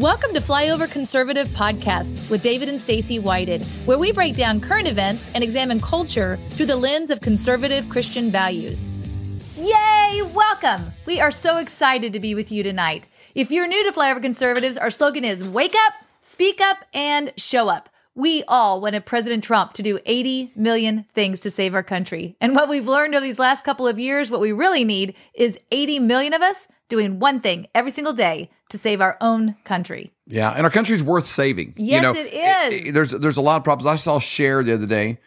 Welcome to Flyover Conservative Podcast with David and Stacy Whited, where we break down current events and examine culture through the lens of conservative Christian values. Yay! Welcome! We are so excited to be with you tonight. If you're new to Flyover Conservatives, our slogan is Wake Up, Speak Up, and Show Up. We all wanted President Trump to do 80 million things to save our country. And what we've learned over these last couple of years, what we really need is 80 million of us doing one thing every single day to save our own country. Yeah, and our country's worth saving. Yes, you know, it is. It, it, there's there's a lot of problems. I saw Cher the other day.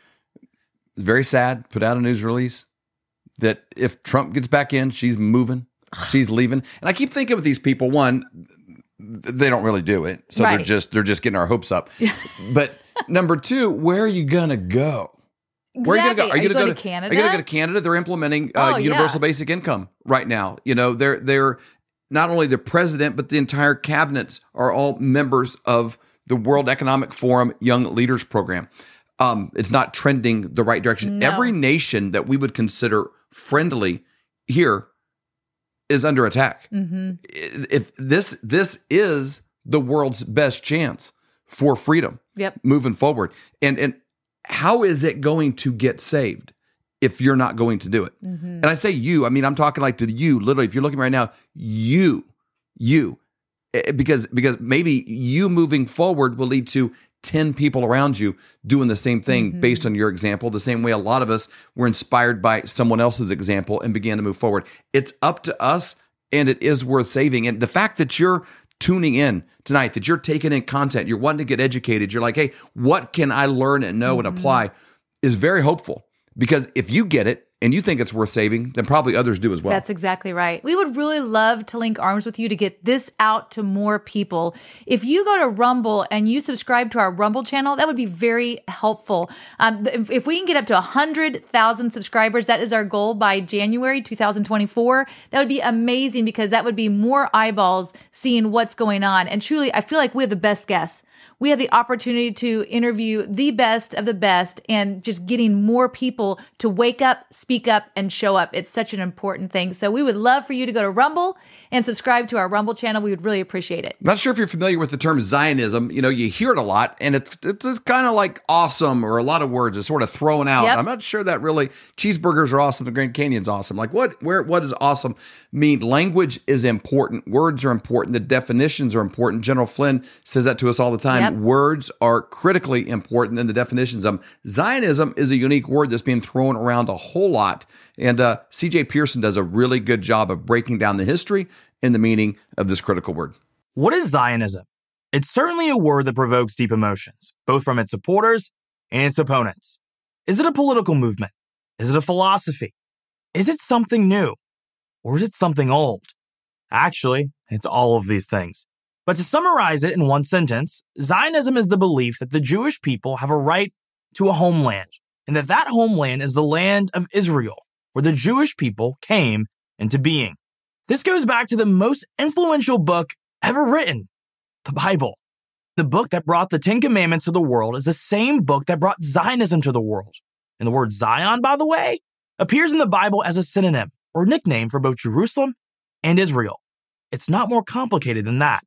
Very sad. Put out a news release that if Trump gets back in, she's moving, she's leaving. And I keep thinking with these people. One, they don't really do it, so right. they're just they're just getting our hopes up. but number two, where are you gonna go? Exactly. Where are you going to go? Are, you going to go to Canada? Are you going to go to Canada? They're implementing uh, oh, universal yeah. basic income right now. You know, they're they're not only the president but the entire cabinets are all members of the World Economic Forum Young Leaders Program. Um, it's not trending the right direction. No. Every nation that we would consider friendly here is under attack. Mm-hmm. If this this is the world's best chance for freedom, yep. moving forward, and and how is it going to get saved if you're not going to do it? Mm-hmm. And I say you, I mean, I'm talking like to you, literally, if you're looking right now, you, you, eh, eh, because because maybe you moving forward will lead to 10 people around you doing the same thing mm-hmm. based on your example the same way a lot of us were inspired by someone else's example and began to move forward it's up to us and it is worth saving and the fact that you're tuning in tonight, that you're taking in content, you're wanting to get educated, you're like, hey, what can I learn and know mm-hmm. and apply is very hopeful. Because if you get it and you think it's worth saving, then probably others do as well. That's exactly right. We would really love to link arms with you to get this out to more people. If you go to Rumble and you subscribe to our Rumble channel, that would be very helpful. Um, if, if, we can get up to 100,000 subscribers, that is our goal by January 2024. That would be amazing because that would be more eyeballs seeing what's going on. And truly, I feel like we have the best guests we have the opportunity to interview the best of the best and just getting more people to wake up, speak up, and show up. It's such an important thing. So we would love for you to go to Rumble and subscribe to our Rumble channel. We would really appreciate it. Not sure if you're familiar with the term Zionism. You know, you hear it a lot, and it's it's, it's kind of like awesome or a lot of words are sort of thrown out. Yep. I'm not sure that really cheeseburgers are awesome. The Grand Canyon's awesome. Like what? Where? What does awesome mean? Language is important. Words are important. The definitions are important. General Flynn says that to us all the time. Yep. Words are critically important in the definitions of Zionism is a unique word that's being thrown around a whole lot. And uh, CJ Pearson does a really good job of breaking down the history and the meaning of this critical word. What is Zionism? It's certainly a word that provokes deep emotions, both from its supporters and its opponents. Is it a political movement? Is it a philosophy? Is it something new? Or is it something old? Actually, it's all of these things. But to summarize it in one sentence, Zionism is the belief that the Jewish people have a right to a homeland, and that that homeland is the land of Israel, where the Jewish people came into being. This goes back to the most influential book ever written, the Bible. The book that brought the Ten Commandments to the world is the same book that brought Zionism to the world. And the word Zion, by the way, appears in the Bible as a synonym or nickname for both Jerusalem and Israel. It's not more complicated than that.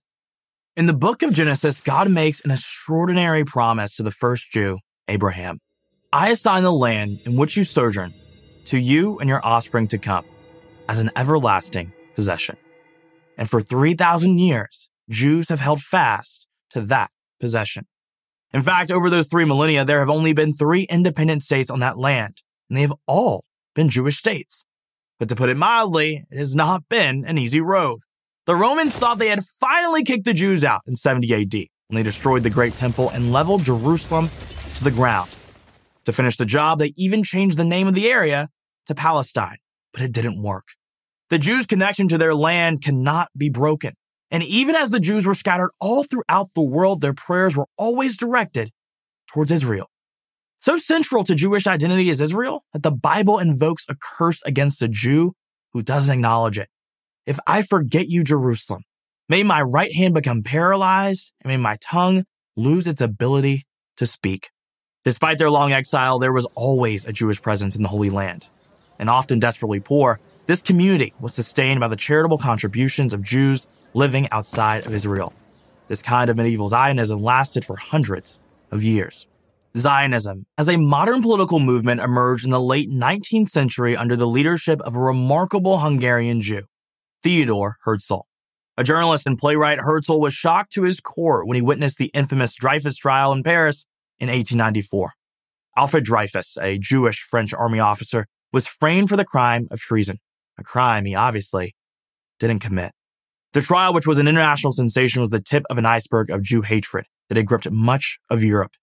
In the book of Genesis, God makes an extraordinary promise to the first Jew, Abraham. I assign the land in which you sojourn to you and your offspring to come as an everlasting possession. And for 3,000 years, Jews have held fast to that possession. In fact, over those three millennia, there have only been three independent states on that land, and they have all been Jewish states. But to put it mildly, it has not been an easy road. The Romans thought they had finally kicked the Jews out in 70 AD when they destroyed the Great Temple and leveled Jerusalem to the ground. To finish the job, they even changed the name of the area to Palestine, but it didn't work. The Jews' connection to their land cannot be broken. And even as the Jews were scattered all throughout the world, their prayers were always directed towards Israel. So central to Jewish identity is Israel that the Bible invokes a curse against a Jew who doesn't acknowledge it. If I forget you, Jerusalem, may my right hand become paralyzed and may my tongue lose its ability to speak. Despite their long exile, there was always a Jewish presence in the Holy Land. And often desperately poor, this community was sustained by the charitable contributions of Jews living outside of Israel. This kind of medieval Zionism lasted for hundreds of years. Zionism, as a modern political movement, emerged in the late 19th century under the leadership of a remarkable Hungarian Jew, Theodor Herzl. A journalist and playwright, Herzl was shocked to his core when he witnessed the infamous Dreyfus trial in Paris in 1894. Alfred Dreyfus, a Jewish French army officer, was framed for the crime of treason, a crime he obviously didn't commit. The trial, which was an international sensation, was the tip of an iceberg of Jew hatred that had gripped much of Europe.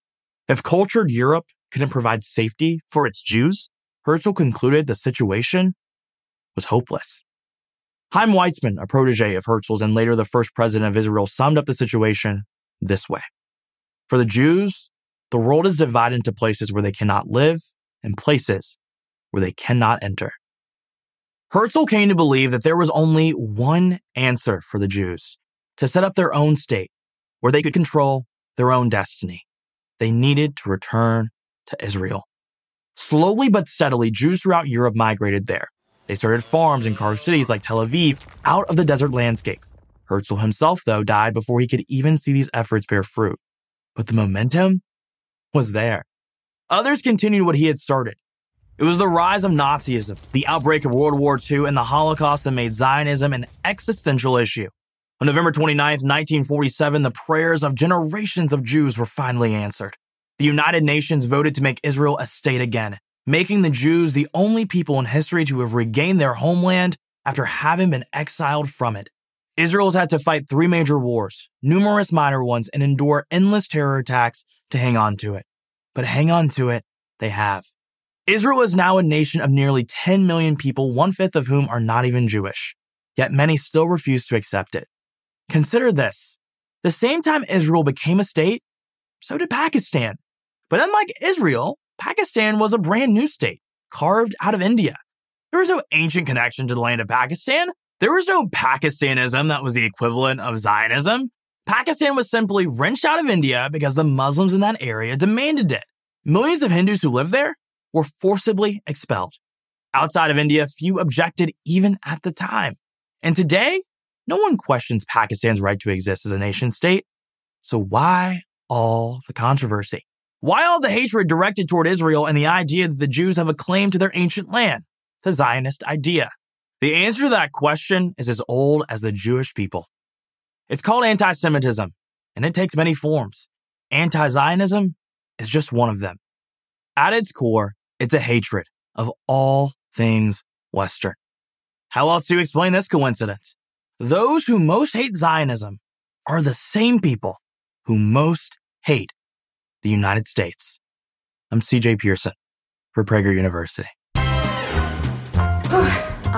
If cultured Europe couldn't provide safety for its Jews, Herzl concluded the situation was hopeless. Chaim Weizmann, a protege of Herzl's and later the first president of Israel, summed up the situation this way. For the Jews, the world is divided into places where they cannot live and places where they cannot enter. Herzl came to believe that there was only one answer for the Jews to set up their own state where they could control their own destiny. They needed to return to Israel. Slowly but steadily, Jews throughout Europe migrated there. They started farms and carved cities like Tel Aviv out of the desert landscape. Herzl himself, though, died before he could even see these efforts bear fruit. But the momentum was there. Others continued what he had started. It was the rise of Nazism, the outbreak of World War II, and the Holocaust that made Zionism an existential issue. On November 29, 1947, the prayers of generations of Jews were finally answered. The United Nations voted to make Israel a state again, making the Jews the only people in history to have regained their homeland after having been exiled from it. Israel's had to fight three major wars, numerous minor ones, and endure endless terror attacks to hang on to it. But hang on to it, they have. Israel is now a nation of nearly 10 million people, one fifth of whom are not even Jewish. Yet many still refuse to accept it. Consider this. The same time Israel became a state, so did Pakistan. But unlike Israel, Pakistan was a brand new state, carved out of India. There was no ancient connection to the land of Pakistan. There was no Pakistanism that was the equivalent of Zionism. Pakistan was simply wrenched out of India because the Muslims in that area demanded it. Millions of Hindus who lived there were forcibly expelled. Outside of India, few objected even at the time. And today, no one questions Pakistan's right to exist as a nation state. So why all the controversy? Why all the hatred directed toward Israel and the idea that the Jews have a claim to their ancient land? The Zionist idea. The answer to that question is as old as the Jewish people. It's called anti Semitism, and it takes many forms. Anti Zionism is just one of them. At its core, it's a hatred of all things Western. How else do you explain this coincidence? Those who most hate Zionism are the same people who most hate the United States. I'm CJ Pearson for Prager University. All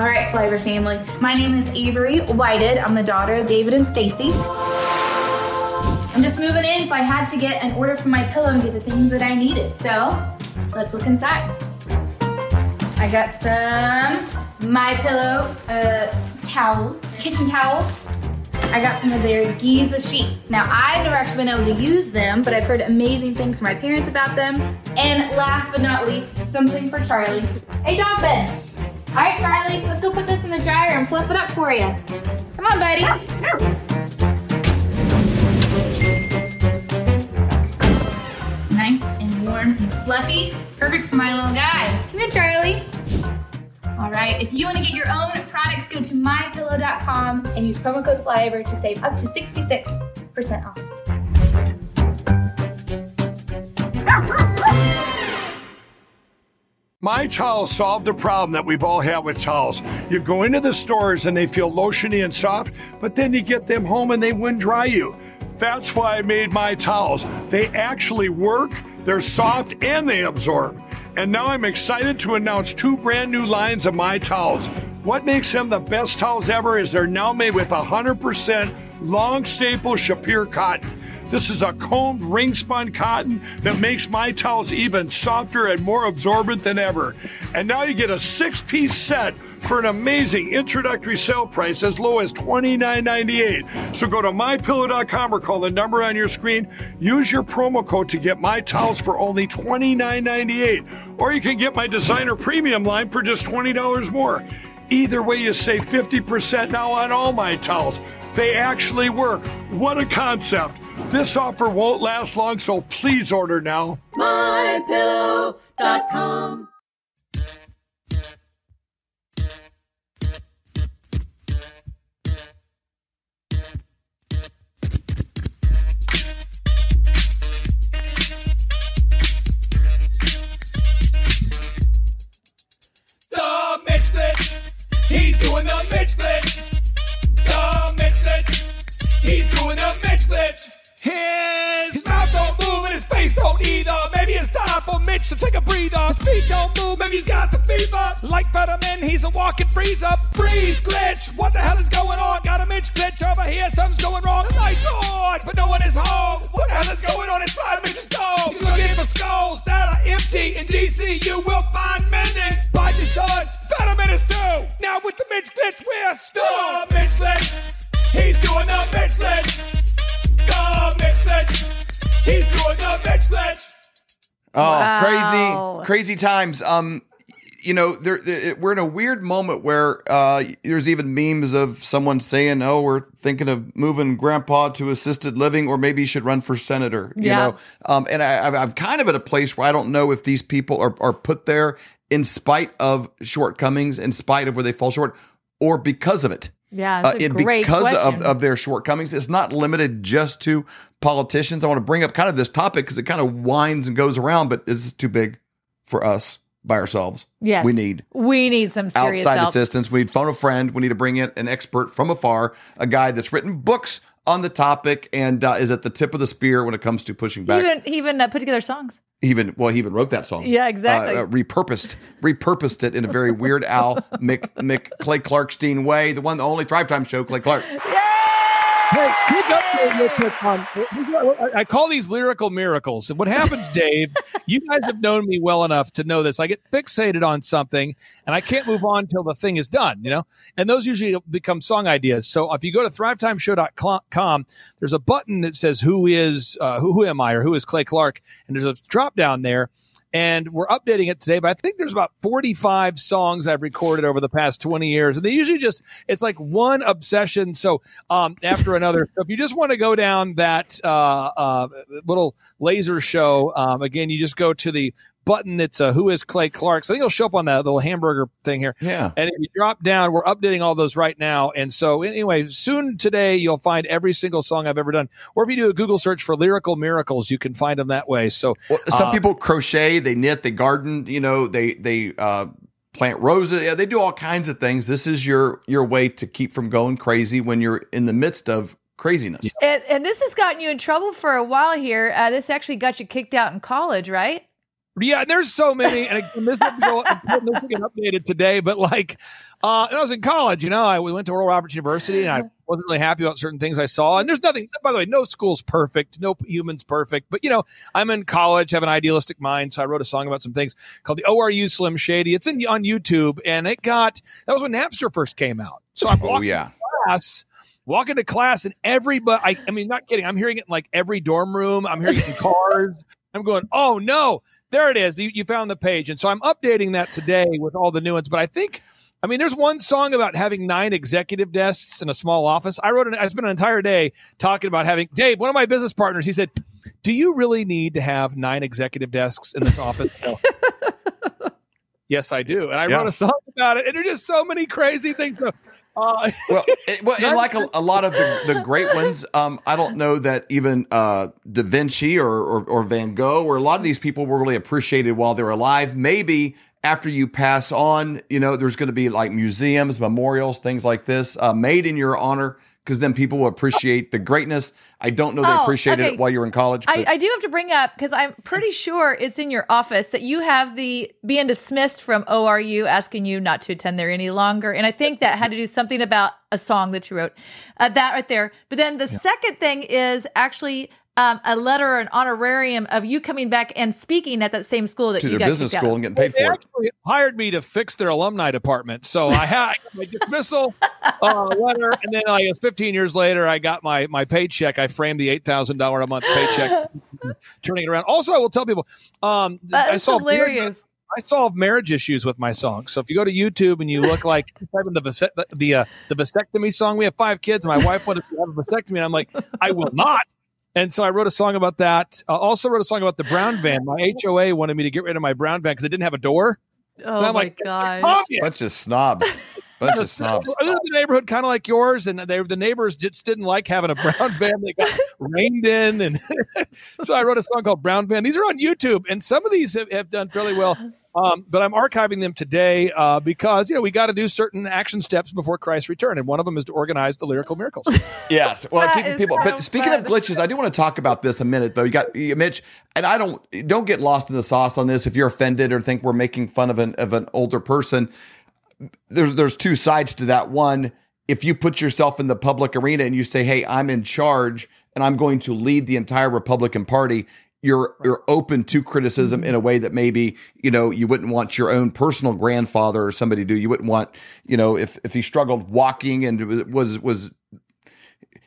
right, Flyover family. My name is Avery Whited. I'm the daughter of David and Stacy. I'm just moving in, so I had to get an order for my pillow and get the things that I needed. So let's look inside. I got some My Pillow uh, towels, kitchen towels. I got some of their Giza sheets. Now, I've never actually been able to use them, but I've heard amazing things from my parents about them. And last but not least, something for Charlie. Hey, dog bed. All right, Charlie, let's go put this in the dryer and flip it up for you. Come on, buddy. Nice and warm and fluffy. Perfect for my little guy. Come here, Charlie. All right, if you want to get your own products, go to mypillow.com and use promo code FLYOVER to save up to 66% off. My towels solved a problem that we've all had with towels. You go into the stores and they feel lotiony and soft, but then you get them home and they wind dry you. That's why I made my towels. They actually work, they're soft, and they absorb. And now I'm excited to announce two brand new lines of my towels. What makes them the best towels ever is they're now made with 100% long staple Shapir cotton. This is a combed ring spun cotton that makes my towels even softer and more absorbent than ever. And now you get a six piece set for an amazing introductory sale price as low as $29.98. So go to mypillow.com or call the number on your screen. Use your promo code to get my towels for only $29.98. Or you can get my designer premium line for just $20 more. Either way, you save 50% now on all my towels. They actually work. What a concept. This offer won't last long, so please order now. mypillow.com. He's doing the Mitch Glitch. His, his mouth don't move and his face don't either. Maybe it's time for Mitch to take a breather. His feet don't move, maybe he's got the fever. Like vitamin, he's a walking freezer. Freeze glitch. What the hell is going on? Got a Mitch glitch over here. Something's going wrong. The lights on, but no one is home. What the hell is going on inside Mitch's dome? He's looking for skulls that are empty. In DC, you will find many. Biden is done. Fetterman is too. Now with the Mitch glitch, we're stuck. Mitch glitch. He's doing the Mitch glitch. The Mitch glitch. He's doing the Mitch glitch. Oh, Wow. crazy, crazy times. Um, you know, there, there- we're in a weird moment where uh, there's even memes of someone saying, "Oh, we're thinking of moving Grandpa to assisted living, or maybe he should run for senator." You Yeah. know, um, and I, I'm- I'm kind of at a place where I don't know if these people are are put there in spite of shortcomings, in spite of where they fall short, or because of it. Yeah, and great because question. of, of their shortcomings, it's not limited just to politicians. I want to bring up kind of this topic because it kind of winds and goes around, but this is too big for us by ourselves. Yes. We need we need some serious outside help. assistance. We need phone a friend. We need to bring in an expert from afar, a guy that's written books on the topic and uh, is at the tip of the spear when it comes to pushing back. even he even uh, put together songs. Even well, he even wrote that song. Yeah, exactly. Uh, uh, repurposed, repurposed it in a very weird Al Mick, Mick Clay Clarkstein way. The one, the only Thrive Time show, Clay Clark. Hey, quick update real quick on. I- call these lyrical miracles. And what happens, Dave? you guys have known me well enough to know this. I get fixated on something, and I can't move on until the thing is done. You know, and those usually become song ideas. So if you go to thrivetimeshow.com, there's a button that says "Who is uh, who, who am I?" or "Who is Clay Clark?" and there's a drop down there. And we're updating it today, but I think there's about 45 songs I've recorded over the past 20 years. And they usually just, it's like one obsession. So, um, after another. So if you just want to go down that, uh, uh, little laser show, um, again, you just go to the button that's, uh, who is Clay Clark. So I think it'll show up on that little hamburger thing here. Yeah. And if you drop down, we're updating all those right now. And so, anyway, soon today, you'll find every single song I've ever done. Or if you do a Google search for lyrical miracles, you can find them that way. So, Well, some uh, people crochet, they knit, they garden, you know, they they uh, plant roses. Yeah, they do all kinds of things. This is your your way to keep from going crazy when you're in the midst of craziness. And, and this has gotten you in trouble for a while here. Uh, this actually got you kicked out in college, right? Yeah, and there's so many, and again, this will go this will get updated today. But like, uh, when I was in college, you know, I we went to Oral Roberts University, and I wasn't really happy about certain things I saw. And there's nothing, by the way, no school's perfect, no human's perfect. But you know, I'm in college, have an idealistic mind, so I wrote a song about some things called the ORU Slim Shady. It's in on YouTube, and it got that was when Napster first came out. So I'm Oh yeah. class. Walking to class and everybody, I, I mean, not kidding. I'm hearing it in like every dorm room. I'm hearing it in cars. I'm going, oh no, there it is. You, you found the page. And so I'm updating that today with all the new ones. But I think, I mean, there's one song about having nine executive desks in a small office. I wrote, an, I spent an entire day talking about having Dave, one of my business partners, he said, do you really need to have nine executive desks in this office? yes, I do. And I Yeah. wrote a song about it. And there's just so many crazy things. Uh, well, it, well, and like a, a lot of the, the great ones, um, I don't know that even uh, Da Vinci or, or or Van Gogh or a lot of these people were really appreciated while they were alive. Maybe after you pass on, you know, there's going to be like museums, memorials, things like this uh, made in your honor. Because then people will appreciate the greatness. I don't know they Oh, appreciated okay. it while you were in college. I, but- I do have to bring up because I'm pretty sure it's in your office that you have the being dismissed from ORU, asking you not to attend there any longer. And I think that had to do something about a song that you wrote. Uh, that right there. But then the second thing is actually um, a letter or an honorarium of you coming back and speaking at that same school that to you their got business kicked out school and getting paid they for it. actually hired me to fix their alumni department. So I had my dismissal uh, letter, and then like 15 years later, I got my my paycheck. I framed the eight thousand dollar a month paycheck, turning it around. Also, I will tell people, um, I That's saw hilarious. I solve marriage issues with my songs. So if you go to YouTube and you look like type in the vas- the the, uh, the vasectomy song, we have five kids. And my wife wanted to have a vasectomy, and I'm like, I will not. And so I wrote a song about that. Uh, also wrote a song about the brown van. My HOA wanted me to get rid of my brown van because it didn't have a door. Oh And I'm my like, gosh. Bunch of snobs. Bunch of snobs. I live in the neighborhood kind of like yours, and they, the neighbors just didn't like having a brown van. They got rained in, and so I wrote a song called "Brown Van." These are on YouTube, and some of these have, have done fairly well. Um, but I'm archiving them today uh, because you know we got to do certain action steps before Christ's return, and one of them is to organize the lyrical miracles. Yes. Well, keeping people. so but speaking of glitches, I do want to talk about this a minute though. You got you, Mitch, and I don't don't get lost in the sauce on this. If you're offended or think we're making fun of an of an older person, there's there's two sides to that. One, if you put yourself in the public arena and you say, "Hey, I'm in charge and I'm going to lead the entire Republican Party," you're you're open to criticism in a way that maybe you know you wouldn't want your own personal grandfather or somebody to do. You wouldn't want you know if if he struggled walking and was was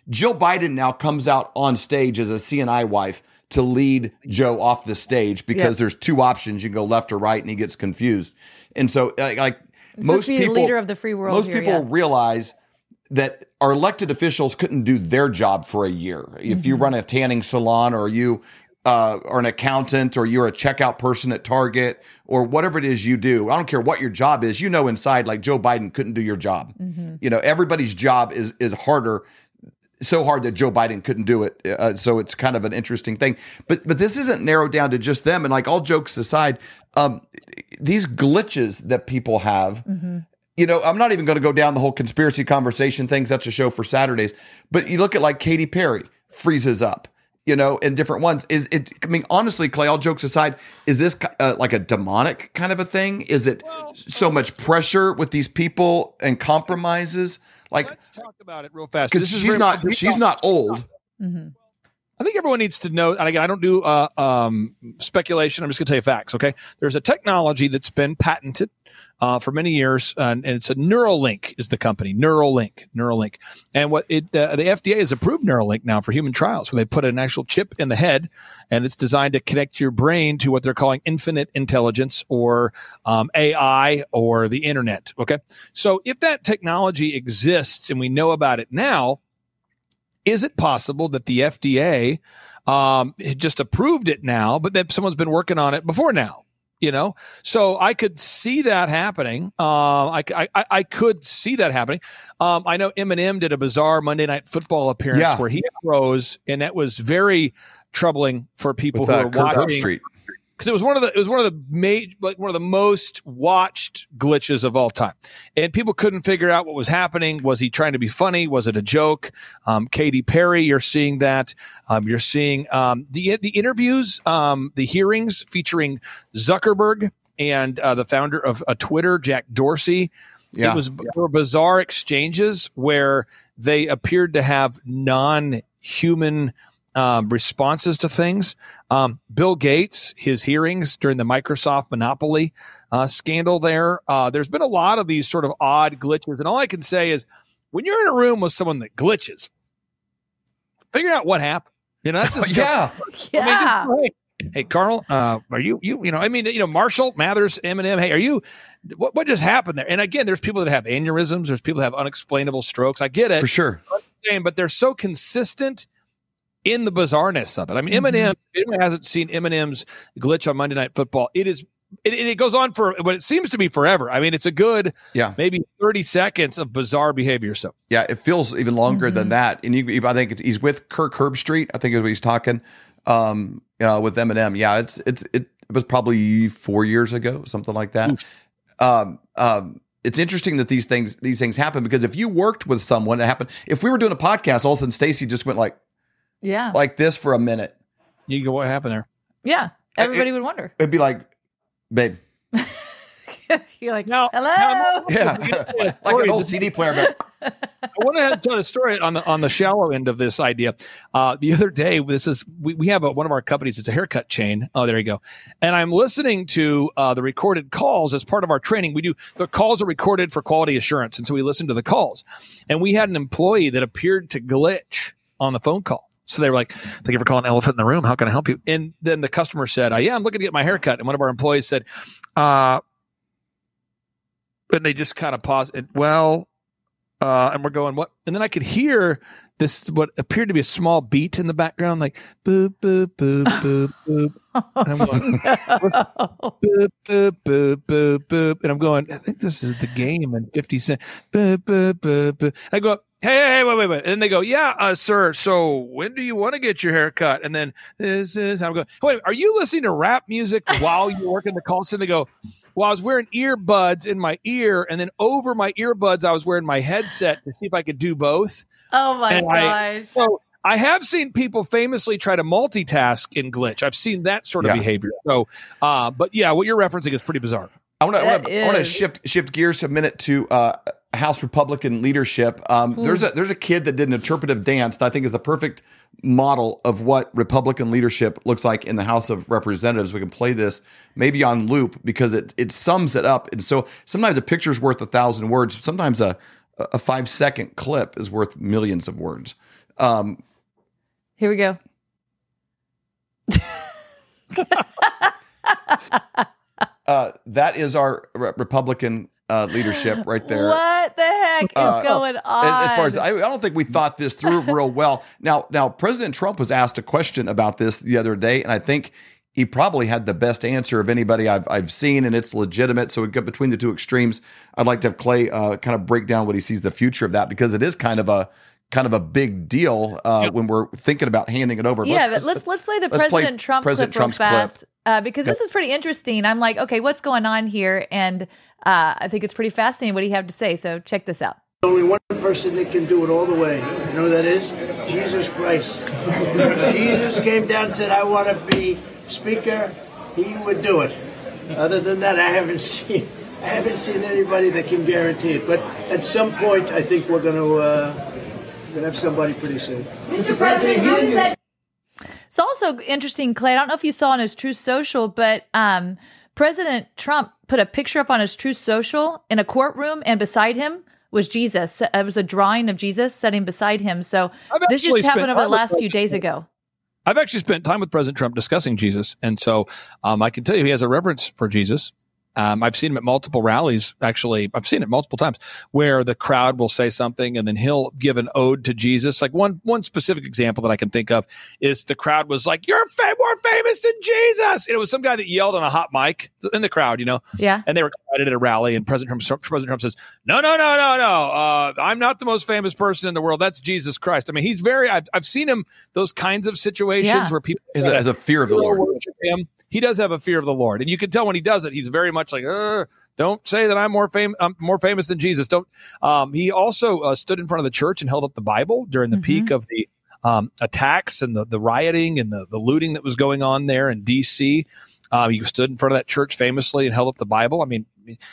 Jill Biden now comes out on stage as a CNI wife to lead Joe off the stage because Yeah. there's two options. You can go left or right, and he gets confused. And so, like most people, leader of the free world most here, people yeah. realize that our elected officials couldn't do their job for a year. If Mm-hmm. you run a tanning salon, or you uh, are an accountant, or you're a checkout person at Target, or whatever it is you do, I don't care what your job is. You know, inside, like Joe Biden couldn't do your job. Mm-hmm. You know, everybody's job is is harder so hard that Joe Biden couldn't do it. Uh, so it's kind of an interesting thing. But but this isn't narrowed down to just them. And like all jokes aside, um, these glitches that people have. You know, I'm not even going to go down the whole conspiracy conversation things. That's a show for Saturdays. But you look at like Katy Perry freezes up. You know, in different ones. Is it? I mean, honestly, Clay. All jokes aside, is this uh, like a demonic kind of a thing? Is it so much pressure with these people and compromises? Like, Let's talk about it real fast. because This she's very- not she's not old. Mhm. I think everyone needs to know. And again, I don't do uh, um, speculation. I'm just going to tell you facts. Okay, there's a technology that's been patented uh, for many years, uh, and it's a Neuralink is the company. Neuralink, Neuralink, and what it uh, the FDA has approved Neuralink now for human trials, where they put an actual chip in the head, and it's designed to connect your brain to what they're calling infinite intelligence or um, AI or the internet. Okay, so if that technology exists and we know about it now is it possible that the FDA um, just approved it now, but that someone's been working on it before now? You know, so I could see that happening. Um, I, I, I could see that happening. Um, I know Eminem did a bizarre Monday Night Football appearance Yeah. where he froze, and that was very troubling for people with who uh, Kirk watching Herbstreit. Because it was one of the it was one of the ma- like one of the most watched glitches of all time, and people couldn't figure out what was happening. Was he trying to be funny? Was it a joke? Um, Katy Perry, you're seeing that. Um, you're seeing um, the the interviews, um, the hearings featuring Zuckerberg and uh, the founder of uh, Twitter, Jack Dorsey. Yeah. It was were bizarre exchanges where they appeared to have non-human um, responses to things. Um, Bill Gates, his hearings during the Microsoft monopoly uh, scandal. There, uh, there's been a lot of these sort of odd glitches, and all I can say is, when you're in a room with someone that glitches, figure out what happened. You know, that's just yeah. Yeah. I mean, just, hey, hey, Carl, uh, are you you you know? I mean, you know, Marshall Mathers, Eminem. Hey, are you? What what just happened there? And again, there's people that have aneurysms. There's people that have unexplainable strokes. I get it, for sure. saying, but they're so consistent in the bizarreness of it. I mean, Eminem. If anyone hasn't seen Eminem's glitch on Monday Night Football, it is. It, it goes on for what it seems to be forever. I mean, it's a good Yeah. maybe 30 seconds of bizarre behavior. So Yeah, it feels even longer Mm-hmm. than that. And you, I think he's with Kirk Herbstreit. I think is what he's talking um, uh, with Eminem. Yeah, it's it's it was probably four years ago, something like that. Um, um, it's interesting that these things these things happen because if you worked with someone it happened, if we were doing a podcast, all of a sudden Stacy just went like yeah. like this for a minute, you go, what happened there? Yeah. Everybody would wonder. it'd be like, babe, You're like, no, hello. now- yeah, like an old CD player. But I want to tell a story on the on the shallow end of this idea. Uh, the other day, this is we, we have a, one of our companies. It's a haircut chain. Oh, there you go. And I'm listening to uh, the recorded calls as part of our training. We do the calls are recorded for quality assurance, and so we listen to the calls. And we had an employee that appeared to glitch on the phone call. So they were like, "Thank you for calling Elephant in the Room. How can I help you?" And then the customer said, uh, "Yeah, I'm looking to get my haircut." And one of our employees said, uh, and they just kind of pause. And well, uh, and we're going what? And then I could hear this what appeared to be a small beat in the background, like boop boop boop boop boop. And I'm going boop boop boop boop boop, and I'm going. I think this is the game and Fifty Cent. Boop boop boop boop. I go. Hey, hey, hey, wait, wait, wait. And then they go, yeah, uh, sir. So when do you want to get your hair cut? And then this is how I'm going. Wait, are you listening to rap music while you're working the call center? They go, well, I was wearing earbuds in my ear, and then over my earbuds, I was wearing my headset to see if I could do both. Oh my And I- gosh. So I have seen people famously try to multitask in glitch. I've seen that sort of Yeah. behavior. So, uh, but yeah, what you're referencing is pretty bizarre. I want to. I want to. I want to is. shift shift gears a minute to uh, House Republican leadership. Um, There's a there's a kid that did an interpretive dance that I think is the perfect model of what Republican leadership looks like in the House of Representatives. We can play this maybe on loop because it it sums it up. And so sometimes a picture's worth a thousand words. Sometimes a a five second clip is worth millions of words. Um, Here we go. uh, that is our re- Republican uh, leadership right there. What the heck is Uh, going on? As, as far as I, I don't think we thought this through real well. Now, now President Trump was asked a question about this the other day, and I think he probably had the best answer of anybody I've I've seen, and it's legitimate. So we got between the two extremes. I'd like to have Clay uh, kind of break down what he sees the future of that because it is kind of a kind of a big deal uh, when we're thinking about handing it over. yeah, but let's let's play the let's play President Trump President clip real Trump's clip. Fast uh, because this is pretty interesting. I'm like, okay, what's going on here? And uh, I think it's pretty fascinating what he had to say. So check this out. Only one person that can do it all the way. You know who that is? Jesus Christ. Jesus came down and said, I want to be speaker, he would do it. Other than that, I haven't seen I haven't seen anybody that can guarantee it. But at some point, I think we're going to uh, gonna have somebody pretty soon. Mr. President, you said It's also interesting, Clay. I don't know if you saw on his Truth Social, but um, President Trump put a picture up on his Truth Social in a courtroom, and beside him was Jesus. It was a drawing of Jesus sitting beside him. So I've this just happened over the last few days ago. I've actually spent time with President Trump discussing Jesus, and so um, I can tell you he has a reverence for Jesus. Um, I've seen him at multiple rallies. Actually, I've seen it multiple times where the crowd will say something, and then he'll give an ode to Jesus. Like one one specific example that I can think of is the crowd was like, "You're fa- more famous than Jesus," and it was some guy that yelled on a hot mic in the crowd, you know, Yeah. and they were excited at a rally, and President Trump, President Trump says, "No, no, no, no, no. Uh, I'm not the most famous person in the world. That's Jesus Christ." I mean, he's very. I've, I've seen him those kinds of situations Yeah. where people Is a, is a fear of the Lord. worship him. He does have a fear of the Lord, and you can tell when he does it. He's very much like, "Uh, "Don't say that I'm more famous. I'm more famous than Jesus." Don't. Um, he also uh, stood in front of the church and held up the Bible during the Mhm. peak of the um, attacks and the, the rioting and the, the looting that was going on there in D.C. Um, he stood in front of that church famously and held up the Bible. I mean,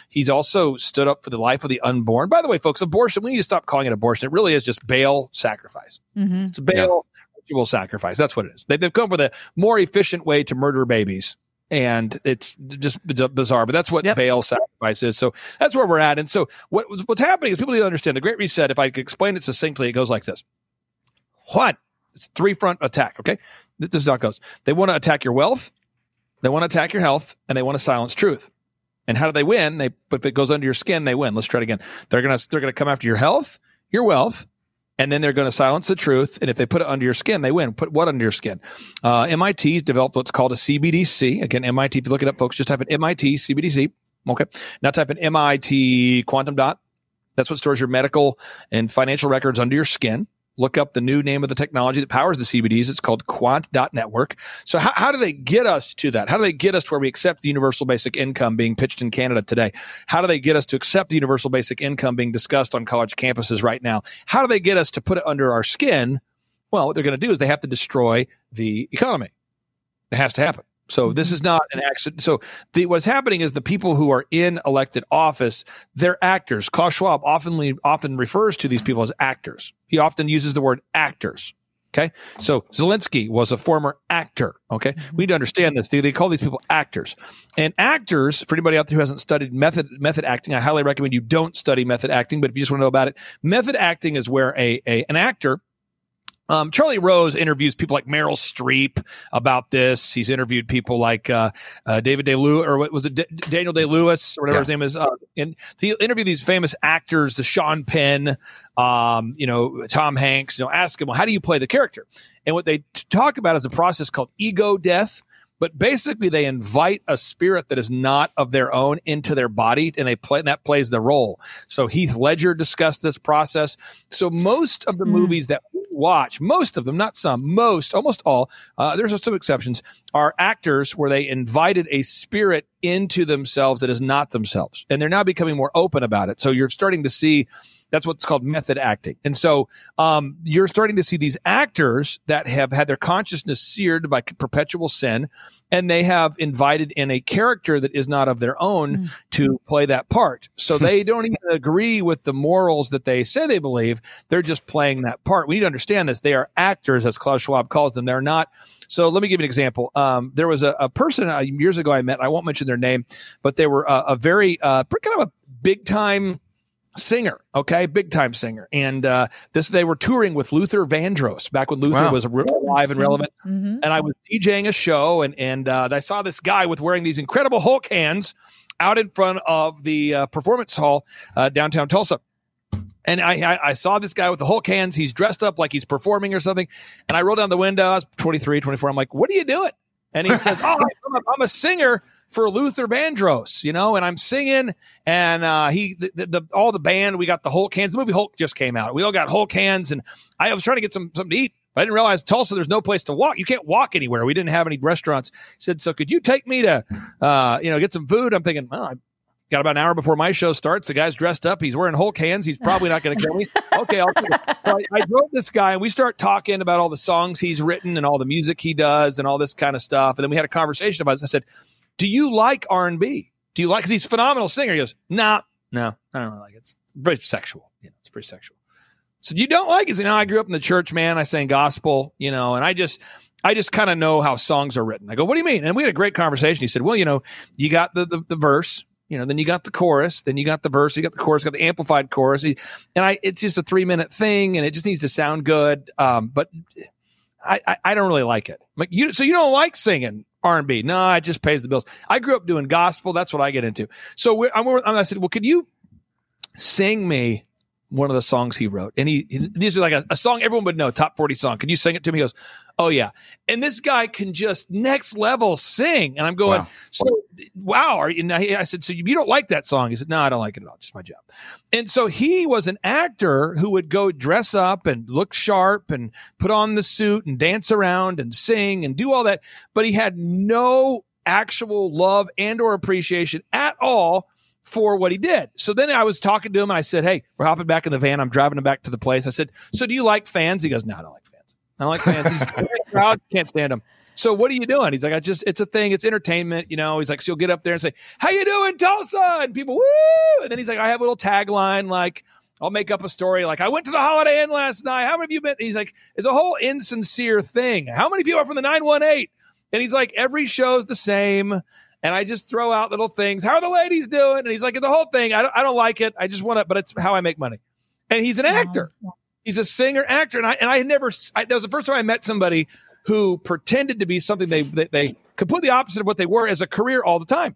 he's also stood up for the life of the unborn. By the way, folks, abortion, we need to stop calling it abortion. It really is just Baal sacrifice. hmm It's a Baal ritual sacrifice. That's what it is. They, they've come up with a more efficient way to murder babies. And it's just bizarre, but that's what Yep. Baal sacrifice is. So that's where we're at. And so what, what's happening is people need to understand the Great Reset. If I could explain it succinctly, it goes like this. What? It's three front attack. Okay. This is how it goes. They want to attack your wealth. They want to attack your health and they want to silence truth. And how do they win? They, but if it goes under your skin, they win. Let's try it again. They're going to, they're going to come after your health, your wealth, and then they're going to silence the truth. And if they put it under your skin, they win. Put what under your skin? Uh, MIT developed what's called a CBDC. Again, MIT. If you look it up, folks, just type in MIT CBDC. Okay. Now type in MIT quantum dot. That's what stores your medical and financial records under your skin. Look up the new name of the technology that powers the CBDs. It's called Quant.network. So how, how do they get us to that? How do they get us to where we accept the universal basic income being pitched in Canada today? How do they get us to accept the universal basic income being discussed on college campuses right now? How do they get us to put it under our skin? Well, what they're going to do is they have to destroy the economy. It has to happen. So this is mm-hmm. not an accident. So the, what's happening is the people who are in elected office, they're actors. Klaus Schwab often often refers to these people as actors. He often uses the word actors. Okay. So Zelensky was a former actor. Okay. Mm-hmm. We need to understand this. They, they call these people actors. And actors, for anybody out there who hasn't studied method method acting, I highly recommend you don't study method acting. But if you just want to know about it, method acting is where a, a an actor Um, Charlie Rose interviews people like Meryl Streep about this. He's interviewed people like uh, uh, David Day Lewis, or what was it, D- Daniel Day Lewis, or whatever Yeah. his name is. Uh, and he interviewed these famous actors, the Sean Penn, um, you know, Tom Hanks. You know, ask him, well, how do you play the character? And what they t- talk about is a process called ego death. But basically, they invite a spirit that is not of their own into their body, and they play. And that plays the role. So Heath Ledger discussed this process. So most of the movies that we watch, most of them, not some, most, almost all, uh, there's some exceptions, are actors where they invited a spirit into themselves that is not themselves, and they're now becoming more open about it. So you're starting to see. That's what's called method acting. And so um, you're starting to see these actors that have had their consciousness seared by perpetual sin, and they have invited in a character that is not of their own to play that part. So they don't even agree with the morals that they say they believe. They're just playing that part. We need to understand this. They are actors, as Klaus Schwab calls them. They're not. So let me give you an example. Um, there was a, a person uh, years ago I met. I won't mention their name, but they were uh, a very uh, kind of a big time singer, okay, big time singer. And uh, this they were touring with Luther Vandross back when Luther Wow. was re- alive and relevant. Mhm. And I was DJing a show, and and uh, I saw this guy with wearing these incredible Hulk hands out in front of the uh, performance hall uh, downtown Tulsa. And I, I I saw this guy with the Hulk hands. He's dressed up like he's performing or something. And I rolled down the window. I was 23, 24. I'm like, what are you doing? And he says, oh, I'm a, I'm a singer for Luther Vandross, you know, and I'm singing. And uh, he, the, the, all the band, we got the Hulk hands. The movie Hulk just came out. We all got Hulk hands. And I was trying to get some something to eat. But I didn't realize Tulsa, there's no place to walk. You can't walk anywhere. We didn't have any restaurants. He said, so could you take me to, uh, you know, get some food? I'm thinking, well, I got about an hour before my show starts. The guy's dressed up. He's wearing Hulk hands. He's probably not going to kill me. Okay, I'll take it. So I, I drove this guy, and we start talking about all the songs he's written and all the music he does and all this kind of stuff. And then we had a conversation about it. I said, "Do you like R and B? Do you like? Because he's a phenomenal singer." He goes, "Nah, no, I don't like it. It's very sexual. You know, it's pretty sexual." So you don't like it? He said, No, I grew up in the church, man. I sang gospel, you know, and I just I just kind of know how songs are written. I go, what do you mean? And we had a great conversation. He said, well, you know, you got the, the, the verse, you know, then you got the chorus, then you got the verse, you got the chorus, got the amplified chorus. And I, it's just a three minute thing and it just needs to sound good. Um, but I, I, I don't really like it. Like you, so you don't like singing R and B? No, it just pays the bills. I grew up doing gospel. That's what I get into. So I'm, I said, well, could you sing me one of the songs he wrote. And he, he- these are like a, a song everyone would know, top 40 song. Can you sing it to me? He goes, Oh yeah. And this guy can just next level sing. And I'm going, Wow. so wow. Are you, I I said, so you don't like that song? He said, no, I don't like it at all. Just my job. And so he was an actor who would go dress up and look sharp and put on the suit and dance around and sing and do all that. But he had no actual love and or appreciation at all for what he did. So then I was talking to him and I said, Hey, we're hopping back in the van. I'm driving him back to the place. I said, So do you like fans? He goes, No, I don't like fans. I don't like fans. He's crowd, can't stand them. So what are you doing? He's like, I just, it's a thing. It's entertainment. You know, he's like, so you'll get up there and say, how you doing, Tulsa? And people, woo. And then he's like, I have a little tagline. Like I'll make up a story. Like I went to the Holiday Inn last night. How many of you been? He's like, it's a whole insincere thing. How many people are from the 918? And he's like, every show's the same. And I just throw out little things. How are the ladies doing? And he's like, the whole thing. I don't, I don't like it. I just want to, but it's how I make money. And he's an actor. He's a singer actor, and I and I had never. I, that was the first time I met somebody who pretended to be something they they, they completely opposite of what they were as a career all the time.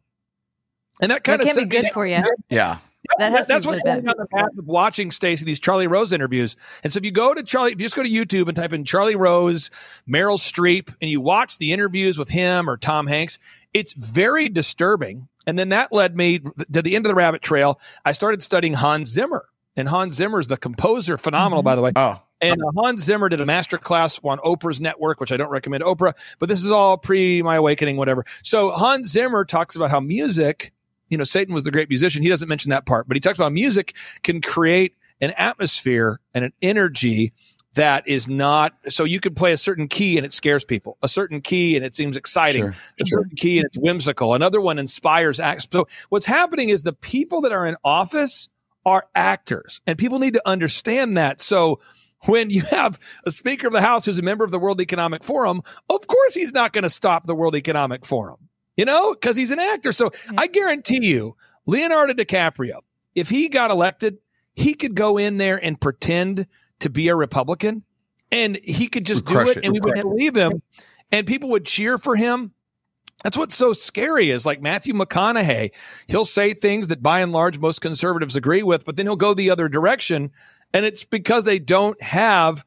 And that kind That of can't be good for you. Yeah. That has that's be what's really going on the path of watching Stacy these Charlie Rose interviews. And so if you go to Charlie, if you just go to YouTube and type in Charlie Rose, Meryl Streep, and you watch the interviews with him or Tom Hanks, it's very disturbing. And then that led me to the end of the rabbit trail. I started studying Hans Zimmer. And Hans Zimmer is the composer, phenomenal, by the way. Oh, And uh, Hans Zimmer did a master class on Oprah's network, which I don't recommend Oprah, but this is all pre my awakening, whatever. So Hans Zimmer talks about how music, you know, Satan was the great musician. He doesn't mention that part, but he talks about music can create an atmosphere and an energy that is not so you can play a certain key and it scares people, a certain key and it seems exciting, Sure. a certain key and it's whimsical, another one inspires acts. So what's happening is the people that are in office are actors, and people need to understand that. So when you have a Speaker of the House who's a member of the World Economic Forum, of course he's not going to stop the World Economic Forum, you know, because he's an actor. So I guarantee you, Leonardo DiCaprio, if he got elected, he could go in there and pretend to be a Republican and he could just Would do it, it. and we Would would believe him, and people would cheer for him. That's what's so scary is like Matthew McConaughey. He'll say things that by and large most conservatives agree with, but then he'll go the other direction. And it's because they don't have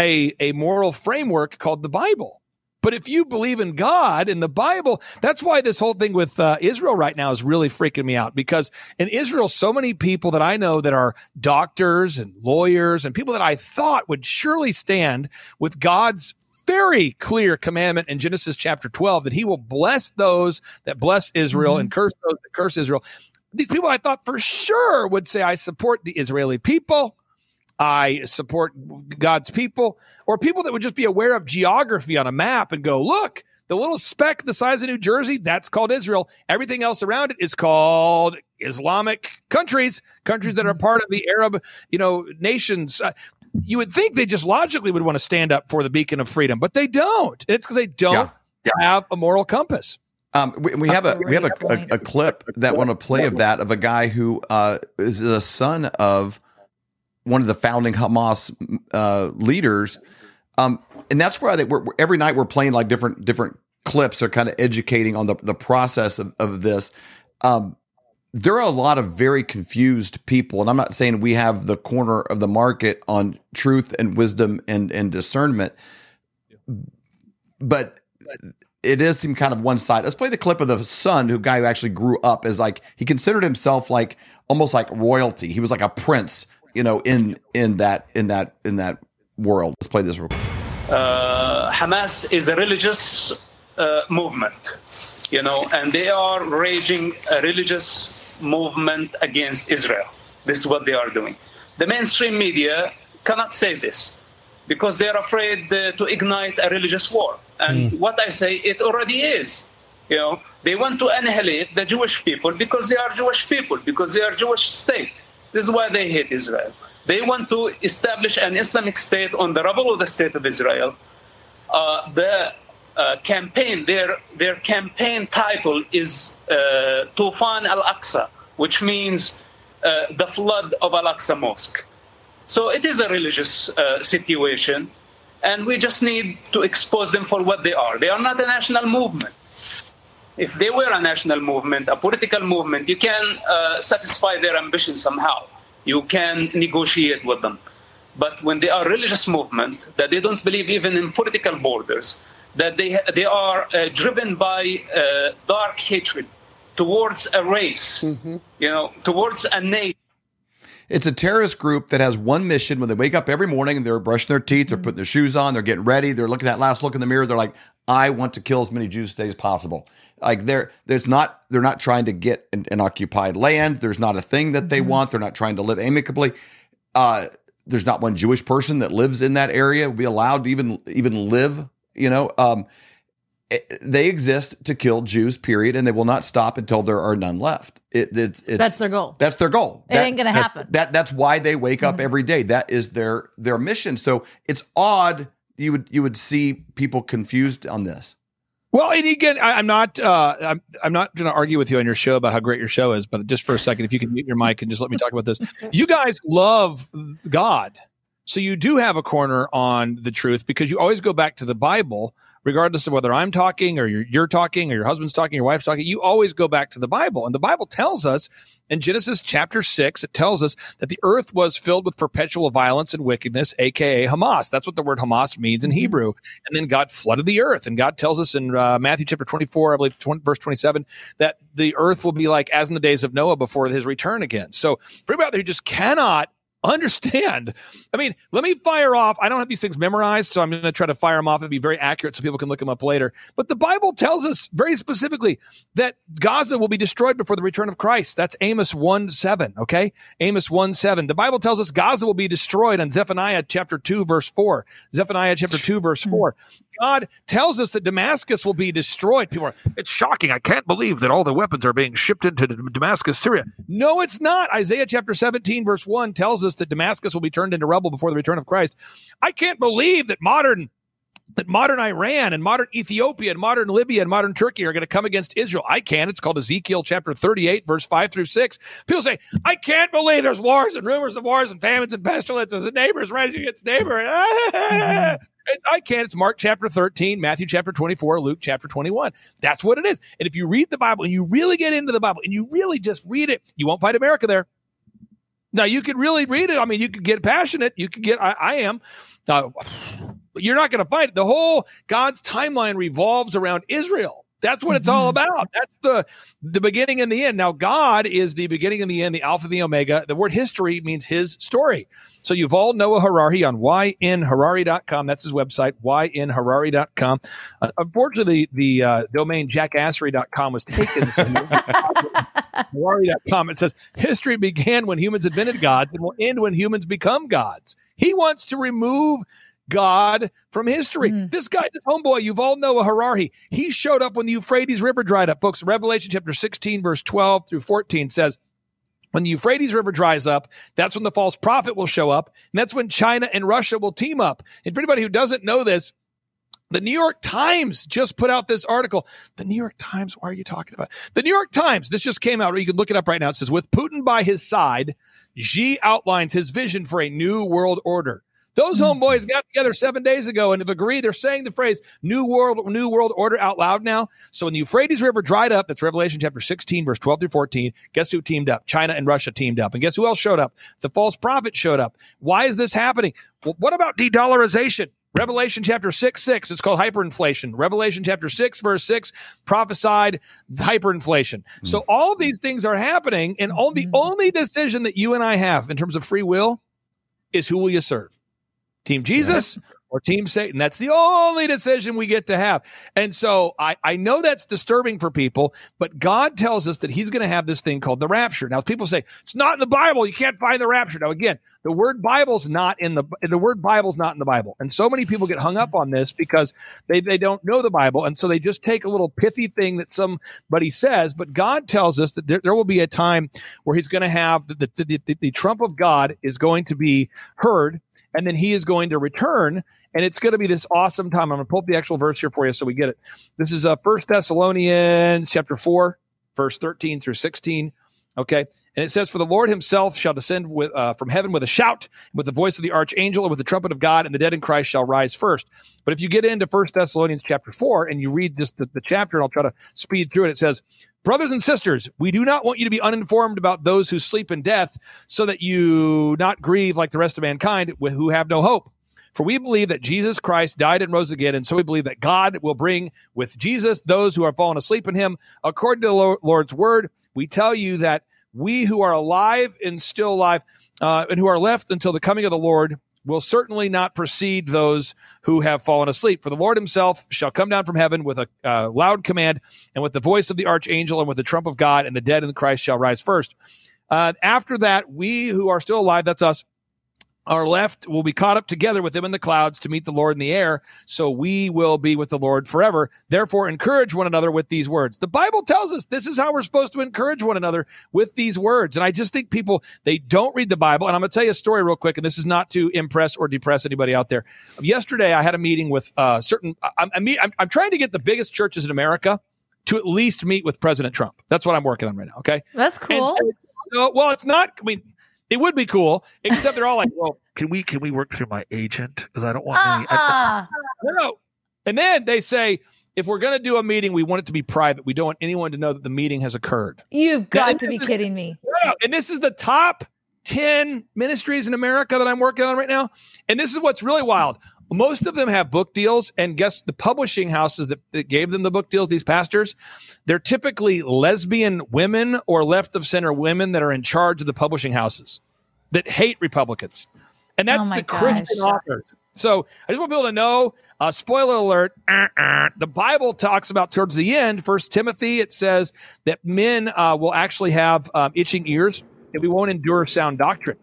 a, a moral framework called the Bible. But if you believe in God and the Bible, that's why this whole thing with uh, Israel right now is really freaking me out because in Israel, so many people that I know that are doctors and lawyers and people that I thought would surely stand with God's very clear commandment in Genesis chapter 12 that he will bless those that bless Israel and curse those that curse Israel. These people I thought for sure would say, I support the Israeli people. I support God's people, or people that would just be aware of geography on a map and go, look, the little speck the size of New Jersey, that's called Israel. Everything else around it is called Islamic countries, countries that are part of the Arab, you know, nations. Uh, you would think they just logically would want to stand up for the beacon of freedom, but they don't. It's because they don't have a moral compass. Um, we, we have a we have a, a, a clip that want to play of that of a guy who uh, is the son of one of the founding Hamas uh, leaders, um, and that's where I think we're, every night we're playing like different different clips are kind of educating on the the process of, of this. Um, there are a lot of very confused people, and I'm not saying we have the corner of the market on truth and wisdom and and discernment, but it is seem kind of one side. Let's play the clip of the son, who guy who actually grew up as like he considered himself like almost like royalty. He was like a prince, you know, in in that in that in that world. Let's play this real quick. uh, Hamas is a religious uh, movement, you know, and they are raging a religious movement against Israel. This is what they are doing. The mainstream media cannot say this because they are afraid uh, to ignite a religious war. And what I say, it already is. You know, they want to annihilate the Jewish people because they are Jewish people, because they are Jewish state. This is why they hate Israel. They want to establish an Islamic state on the rubble of the state of Israel. Uh, the uh, campaign, their their campaign title is uh, Tufan al Aqsa, which means uh, the flood of Al Aqsa Mosque. So it is a religious uh, situation, and we just need to expose them for what they are. They are not a national movement. If they were a national movement, a political movement, you can uh, satisfy their ambition somehow. You can negotiate with them. But when they are a religious movement, that they don't believe even in political borders, that they, they are uh, driven by uh, dark hatred towards a race, you know, towards a nation. It's a terrorist group that has one mission when they wake up every morning and they're brushing their teeth, they're putting their shoes on, they're getting ready, they're looking at that last look in the mirror, they're like, I want to kill as many Jews today as possible. Like they're there's not they're not trying to get an, an occupied land. There's not a thing that they want. They're not trying to live amicably. Uh, there's not one Jewish person that lives in that area be allowed to even even live. You know, um, they exist to kill Jews. Period, and they will not stop until there are none left. It, it's, it's That's their goal. That's their goal. It ain't gonna that's- happen. Mm-hmm. That that's why they wake up every day. That is their their mission. So it's odd you would you would see people confused on this. Well, and again, I, I'm not. Uh, I'm, I'm not going to argue with you on your show about how great your show is. But just for a second, if you can mute your mic and just let me talk about this, you guys love God, so you do have a corner on the truth because you always go back to the Bible, regardless of whether I'm talking or you're, you're talking or your husband's talking, your wife's talking. You always go back to the Bible, and the Bible tells us in Genesis chapter six, it tells us that the earth was filled with perpetual violence and wickedness, aka Hamas. That's what the word Hamas means in Hebrew. And then God flooded the earth. And God tells us in uh, Matthew chapter 24, I believe, 20, verse 27, that the earth will be like as in the days of Noah before his return again. So for there who just cannot understand. I mean, let me fire off. I don't have these things memorized, so I'm going to try to fire them off and be very accurate so people can look them up later. But the Bible tells us very specifically that Gaza will be destroyed before the return of Christ. That's Amos 1 7. Okay. Amos 1 7. The Bible tells us Gaza will be destroyed on Zephaniah chapter 2, verse 4. Zephaniah chapter 2, verse hmm. 4. God tells us that Damascus will be destroyed. People are, it's shocking. I can't believe that all the weapons are being shipped into Damascus, Syria. No, it's not. Isaiah chapter 17, verse 1 tells us that Damascus will be turned into rubble before the return of Christ. I can't believe that modern that modern Iran and modern Ethiopia and modern Libya and modern Turkey are going to come against Israel. I can. It's called Ezekiel chapter 38, verse 5 through 6. People say, I can't believe there's wars and rumors of wars and famines and pestilences and neighbors rising against neighbor. I can't. It's Mark chapter 13, Matthew chapter 24, Luke chapter 21. That's what it is. And if you read the Bible and you really get into the Bible and you really just read it, you won't find America there. Now you could really read it. I mean, you could get passionate. You could get, I, I am. Now, you're not going to find it. The whole God's timeline revolves around Israel. That's what it's all about. That's the the beginning and the end. Now, God is the beginning and the end, the Alpha and the Omega. The word history means his story. So you've Yuval Noah Harari on ynharari.com. That's his website, ynharari.com. Uh, unfortunately, the uh, domain jackassery.com was taken. Harari.com. It says history began when humans invented gods and will end when humans become gods. He wants to remove God from history. Mm. This guy, this homeboy, Yuval Noah Harari, he showed up when the Euphrates River dried up. Folks, Revelation chapter 16, verse 12 through 14 says, when the Euphrates River dries up, that's when the false prophet will show up. And that's when China and Russia will team up. And for anybody who doesn't know this, the New York Times just put out this article. The New York Times, why are you talking about? The New York Times, this just came out, or you can look it up right now. It says, with Putin by his side, Xi outlines his vision for a new world order. Those hmm. homeboys got together seven days ago and have agreed. They're saying the phrase "New World, New World Order" out loud now. So when the Euphrates River dried up, that's Revelation chapter 16, verse 12 through 14. Guess who teamed up? China and Russia teamed up, and guess who else showed up? The false prophet showed up. Why is this happening? Well, what about de-dollarization? Revelation chapter 6, 6, it's called hyperinflation. Revelation chapter 6, verse 6, prophesied hyperinflation. Hmm. So all these things are happening, and all, the hmm. only decision that you and I have in terms of free will is who will you serve? Team Jesus or Team Satan? That's the only decision we get to have. And so I, I know that's disturbing for people, but God tells us that He's going to have this thing called the rapture. Now, people say it's not in the Bible. You can't find the rapture. Now, again, the word Bible's not in the the word Bible's not in the Bible. And so many people get hung up on this because they, they don't know the Bible. And so they just take a little pithy thing that somebody says. But God tells us that there, there will be a time where He's going to have the, the, the, the trump of God is going to be heard and then he is going to return and it's going to be this awesome time. I'm going to pull up the actual verse here for you so we get it. This is uh first thessalonians chapter 4 verse 13 through 16 okay and it says for the lord himself shall descend with, uh, from heaven with a shout with the voice of the archangel and with the trumpet of god and the dead in christ shall rise first but if you get into first thessalonians chapter 4 and you read just the, the chapter and i'll try to speed through it it says Brothers and sisters, we do not want you to be uninformed about those who sleep in death, so that you not grieve like the rest of mankind who have no hope. For we believe that Jesus Christ died and rose again, and so we believe that God will bring with Jesus those who are fallen asleep in him. According to the Lord's word, we tell you that we who are alive and still alive, uh, and who are left until the coming of the Lord, will certainly not precede those who have fallen asleep. For the Lord himself shall come down from heaven with a uh, loud command and with the voice of the archangel and with the trump of God, and the dead in Christ shall rise first. Uh, after that, we who are still alive, that's us, are left will be caught up together with them in the clouds to meet the Lord in the air. So we will be with the Lord forever. Therefore, encourage one another with these words. The Bible tells us this is how we're supposed to encourage one another with these words. And I just think people, they don't read the Bible. And I'm going to tell you a story real quick. And this is not to impress or depress anybody out there. Yesterday, I had a meeting with uh, certain, I'm, I'm, I'm trying to get the biggest churches in America to at least meet with President Trump. That's what I'm working on right now. Okay. That's cool. So, so, well, it's not, I mean, it would be cool, except they're all like, "Well, can we can we work through my agent because I don't want any." I, Uh-uh. no, and then they say, if we're going to do a meeting, we want it to be private. We don't want anyone to know that the meeting has occurred. You've got and to be this kidding me. Yeah, and this is the top 10 ministries in America that I'm working on right now. And this is what's really wild. Most of them have book deals, and guess the publishing houses that, that gave them the book deals, these pastors, they're typically lesbian women or left of center women that are in charge of the publishing houses that hate Republicans. And that's Oh the Christian authors. So I just want people to know, uh, spoiler alert, uh, uh, the Bible talks about towards the end, First Timothy, it says that men uh, will actually have um, itching ears and we won't endure sound doctrine.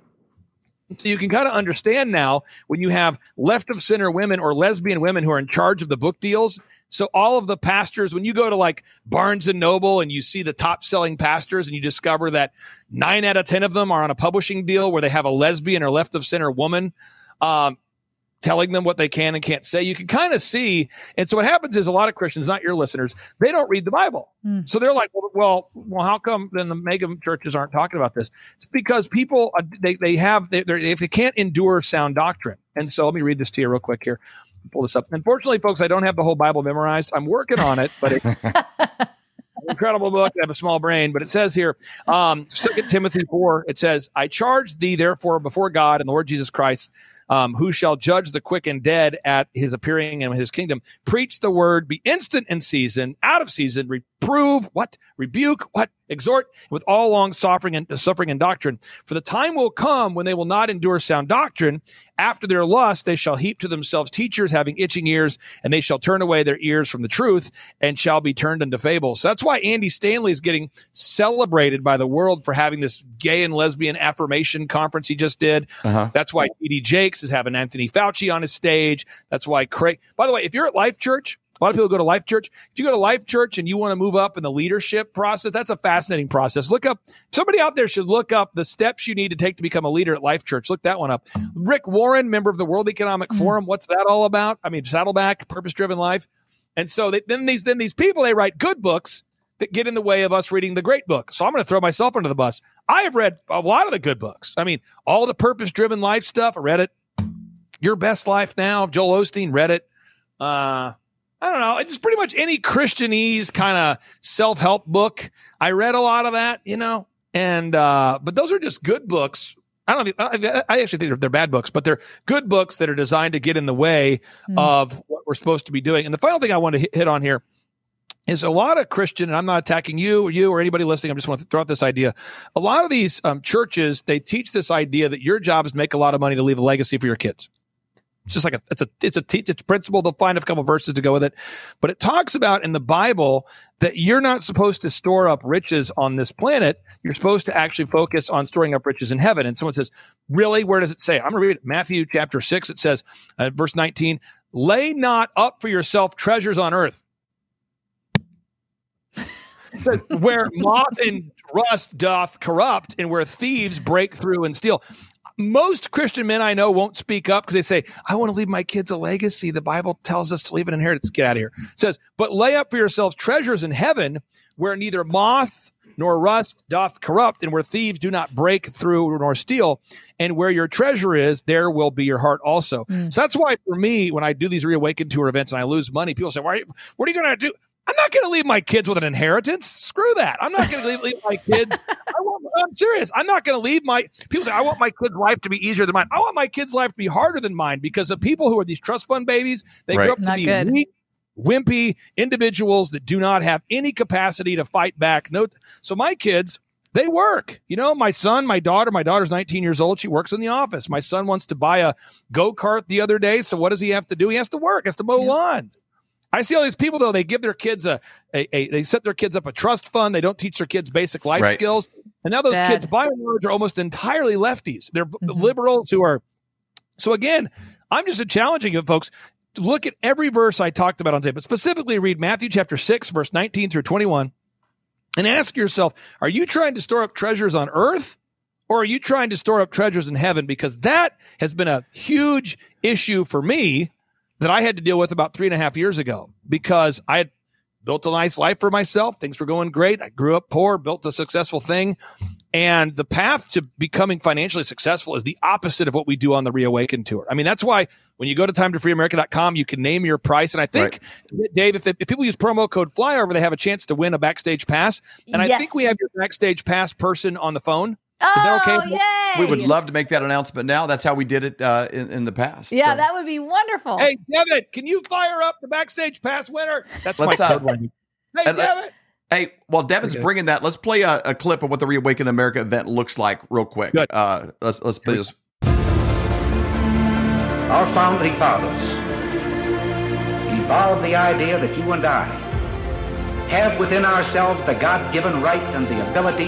So you can kind of understand now when you have left of center women or lesbian women who are in charge of the book deals. So all of the pastors, when you go to like Barnes and Noble and you see the top selling pastors and you discover that nine out of 10 of them are on a publishing deal where they have a lesbian or left of center woman, um, telling them what they can and can't say. You can kind of see. And so what happens is a lot of Christians, not your listeners, they don't read the Bible. So they're like, well, well, well, how come then the mega churches aren't talking about this? It's because people, uh, they, they have, they, they're- they can't endure sound doctrine. And so let me read this to you real quick here. Pull this up. Unfortunately, folks, I don't have the whole Bible memorized. I'm working on it, but it's incredible book. I have a small brain, but it says here, um, 2 Timothy 4, it says, I charge thee therefore before God and the Lord Jesus Christ, um, who shall judge the quick and dead at his appearing in his kingdom. Preach the word, be instant in season, out of season, reprove, what? Rebuke, what? Exhort with all long suffering and suffering and doctrine. For the time will come when they will not endure sound doctrine. After their lust, they shall heap to themselves teachers having itching ears, and they shall turn away their ears from the truth and shall be turned into fables. So that's why Andy Stanley is getting celebrated by the world for having this gay and lesbian affirmation conference he just did. Uh-huh. That's why T.D. Jakes is having Anthony Fauci on his stage. That's why Craig. By the way, if you're at Life Church, a lot of people go to Life Church. If you go to Life Church and you want to move up in the leadership process, that's a fascinating process. Look up, somebody out there should look up the steps you need to take to become a leader at Life Church. Look that one up. Rick Warren, member of the World Economic Forum, what's that all about? I mean, Saddleback, Purpose Driven Life. And so they, then these then these people they write good books that get in the way of us reading the great book. So I'm going to throw myself under the bus. I have read a lot of the good books. I mean, all the purpose driven life stuff. I read it. Your Best Life Now, Joel Osteen read it. Uh, I don't know. It's just pretty much any Christianese kind of self help book. I read a lot of that, you know, and uh, but those are just good books. I don't. think- I, I actually think they're, they're bad books, but they're good books that are designed to get in the way of what we're supposed to be doing. And the final thing I want to hit, hit on here is a lot of Christian, and I'm not attacking you or you or anybody listening. I just want to throw out this idea. A lot of these um, churches they teach this idea that your job is to make a lot of money to leave a legacy for your kids. It's just like a it's a it's a teach it's a principle. They'll find a couple verses to go with it, but it talks about in the Bible that you're not supposed to store up riches on this planet. You're supposed to actually focus on storing up riches in heaven. And someone says, "Really? Where does it say?" I'm going to read it. Matthew chapter six. It says, uh, verse 19, "Lay not up for yourself treasures on earth." Where moth and rust doth corrupt and where thieves break through and steal. Most Christian men I know won't speak up because they say, I want to leave my kids a legacy. The Bible tells us to leave an inheritance. Get out of here. It says, but lay up for yourselves treasures in heaven where neither moth nor rust doth corrupt and where thieves do not break through nor steal. And where your treasure is, there will be your heart also. Mm. So that's why for me, when I do these reawaken tour events and I lose money, people say, Why are you, what are you going to do? I'm not going to leave my kids with an inheritance. Screw that. I'm not going to leave, leave my kids. I want, I'm serious. I'm not going to leave my people say I want my kid's life to be easier than mine. I want my kid's life to be harder than mine because the people who are these trust fund babies, they Right. grow up to be good. weak, wimpy individuals that do not have any capacity to fight back. No, so my kids. They work. You know, my son, my daughter, my daughter's 19 years old. She works in the office. My son wants to buy a go kart the other day. So what does he have to do? He has to work, has to mow lawns. I see all these people though. They give their kids a, a, a they set their kids up a trust fund. They don't teach their kids basic life Right. skills, and now those Bad. kids, by and large, are almost entirely lefties. They're b- mm-hmm. liberals who are. So again, I'm just challenging you, folks. to Look at every verse I talked about on tape, but specifically read Matthew chapter six, verse 19 through 21, and ask yourself: Are you trying to store up treasures on earth? Or are you trying to store up treasures in heaven? Because that has been a huge issue for me that I had to deal with about three and a half years ago because I had built a nice life for myself. Things were going great. I grew up poor, built a successful thing. And the path to becoming financially successful is the opposite of what we do on the Reawaken tour. I mean, that's why when you go to timetofreeamerica.com, you can name your price. And I think, Dave, if, if people use promo code flyover, they have a chance to win a backstage pass. And I think we have your backstage pass person on the phone. Oh, Is that okay? yay! We would love to make that announcement now. That's how we did it uh, in, in the past. Yeah, So that would be wonderful. Hey, Devin, can you fire up the backstage pass winner? That's Let's, my uh, code word. Hey, and let- Devin. Hey, while Devin's Okay. bringing that, let's play a, a clip of what the Reawaken America event looks like real quick. Good. Uh, let's let's play this. Our founding fathers evolved the idea that you and I have within ourselves the God given right and the ability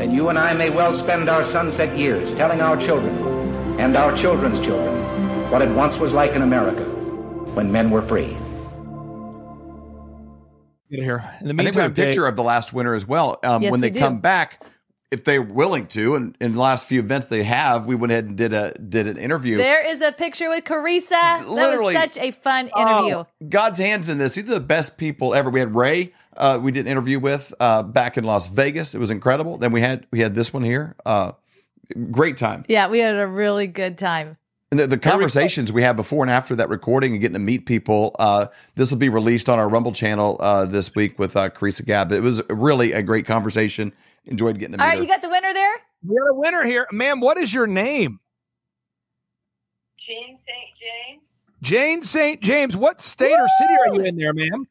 then you and I may well spend our sunset years telling our children and our children's children what it once was like in America when men were free. Get here. In the I think we have a picture Dave- of the last winner as well. Um, Yes, when they do. come back, if they're willing to, and in the last few events they have, we went ahead and did a did an interview. There is a picture with Carissa. That was such a fun interview. Oh, God's hands in this. These are the best people ever. We had Ray. Uh, we did an interview with uh, back in Las Vegas. It was incredible. Then we had we had this one here. Uh, great time. Yeah, we had a really good time. And the, the conversations we had before and after that recording and getting to meet people. Uh, this will be released on our Rumble channel uh, this week with uh, Carissa Gab. It was really a great conversation. Enjoyed getting to meet All right, her. you got the winner there? We got a winner here. Ma'am, what is your name? Jane St. James. Jane St. James. What state or city are you in there, ma'am?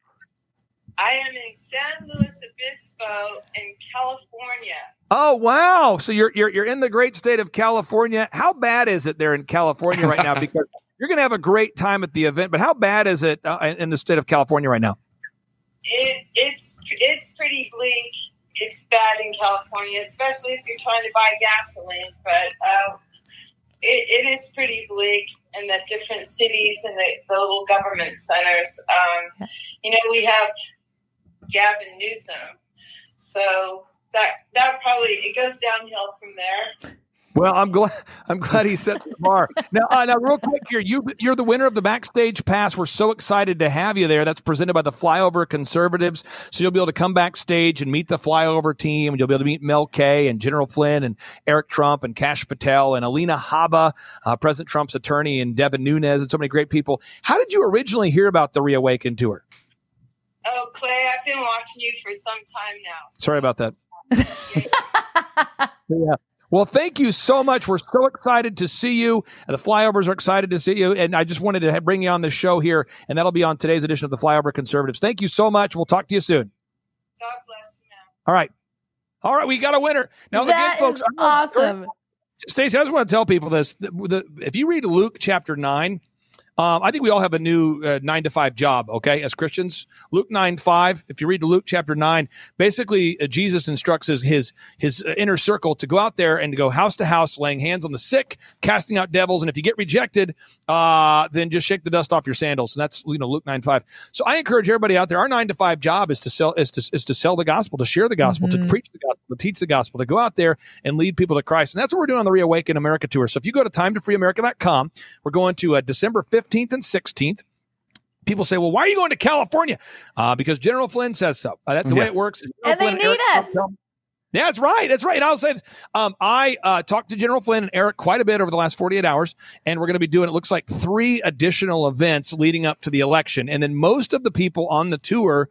I am in San Luis Obispo in California. Oh wow! So you're you're you're in the great state of California. How bad is it there in California right now? Because you're going to have a great time at the event, but how bad is it uh, in in the state of California right now? It, it's it's pretty bleak. It's bad in California, especially if you're trying to buy gasoline. But uh, it, it is pretty bleak in the different cities and the, the little government centers. Um, you know, we have Gavin Newsom, so that that probably it goes downhill from there. Well, I'm glad I'm glad he sets the bar. Now, uh, now, real quick here, you you're the winner of the backstage pass. We're so excited to have you there. That's presented by the Flyover Conservatives, so you'll be able to come backstage and meet the Flyover team, you'll be able to meet Mel K and General Flynn and Eric Trump and Kash Patel and Alina Habba, uh, President Trump's attorney, and Devin Nunes, and so many great people. How did you originally hear about the Reawaken tour? Oh, Clay, I've been watching you for some time now. Sorry about that. yeah. Well, thank you so much. We're so excited to see you. And the Flyovers are excited to see you. And I just wanted to bring you on the show here, and that'll be on today's edition of the Flyover Conservatives. Thank you so much. We'll talk to you soon. God bless you, man. All right. All right. We got a winner. Now, That again, folks, is awesome. Stacy, I just want to tell people this. The, the, if you read Luke chapter 9, um, I think we all have a new uh, nine to five job, okay, as Christians. Luke 9 5, if you read Luke chapter 9, basically uh, Jesus instructs his, his, his uh, inner circle to go out there and to go house to house, laying hands on the sick, casting out devils. And if you get rejected, uh, then just shake the dust off your sandals. And that's, you know, Luke 9 5. So I encourage everybody out there, our nine to five job is to sell, is to, is to sell the gospel, to share the gospel, to preach the gospel, to teach the gospel, to go out there and lead people to Christ. And that's what we're doing on the Reawaken America tour. So if you go to timetofreeamerica.com, we're going to uh, December 15th and 16th. People say, well, why are you going to California? Uh, because General Flynn says so. Uh, that's the way it works. And they need Eric us. Trump Yeah, that's right. That's right. And I'll say this. Um, I uh, talked to General Flynn and Eric quite a bit over the last 48 hours, and we're going to be doing, it looks like, three additional events leading up to the election. And then most of the people on the tour,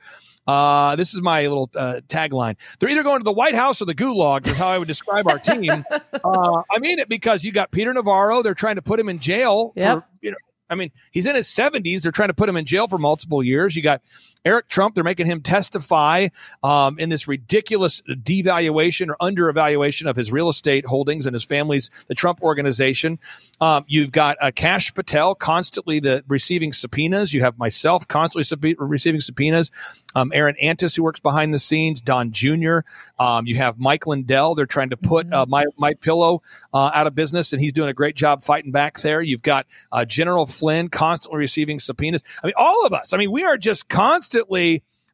uh, this is my little uh, tagline. They're either going to the White House or the Gulag, is how I would describe our team. uh, I mean it because you got Peter Navarro. They're trying to put him in jail Yep. for, you know, I mean, he's in his 70s. They're trying to put him in jail for multiple years. You got Eric Trump. They're making him testify um, in this ridiculous devaluation or under evaluation of his real estate holdings and his family's, the Trump organization. Um, you've got uh, Kash Patel constantly the receiving subpoenas. You have myself constantly sub- receiving subpoenas. Um, Aaron Antis, who works behind the scenes, Don Jr. Um, you have Mike Lindell. They're trying to put uh, my my pillow uh, out of business, and he's doing a great job fighting back there. You've got uh, General Flynn constantly receiving subpoenas. I mean, all of us. I mean, we are just constantly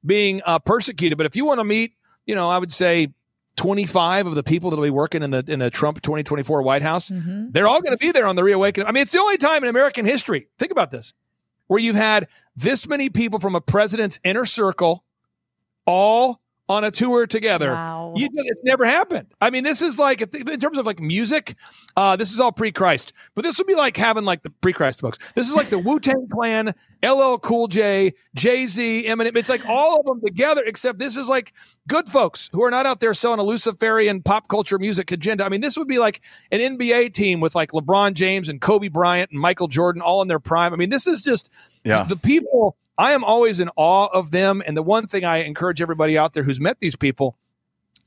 being uh, persecuted. But if you want to meet, you know, I would say. 25 of the people that will be working in the in the Trump 2024 White House, they're all going to be there on the reawakening. I mean, it's the only time in American history. Think about this where you've had this many people from a president's inner circle all on a tour together. Wow. You, it's never happened. I mean, this is like, in terms of like music, uh, this is all pre Christ, but this would be like having like the pre Christ folks. This is like the Wu Tang Clan, LL Cool J, Jay Z, Eminem. It's like all of them together, except this is like good folks who are not out there selling a Luciferian pop culture music agenda. I mean, this would be like an NBA team with like LeBron James and Kobe Bryant and Michael Jordan all in their prime. I mean, this is just Yeah. the people. I am always in awe of them. And the one thing I encourage everybody out there who's met these people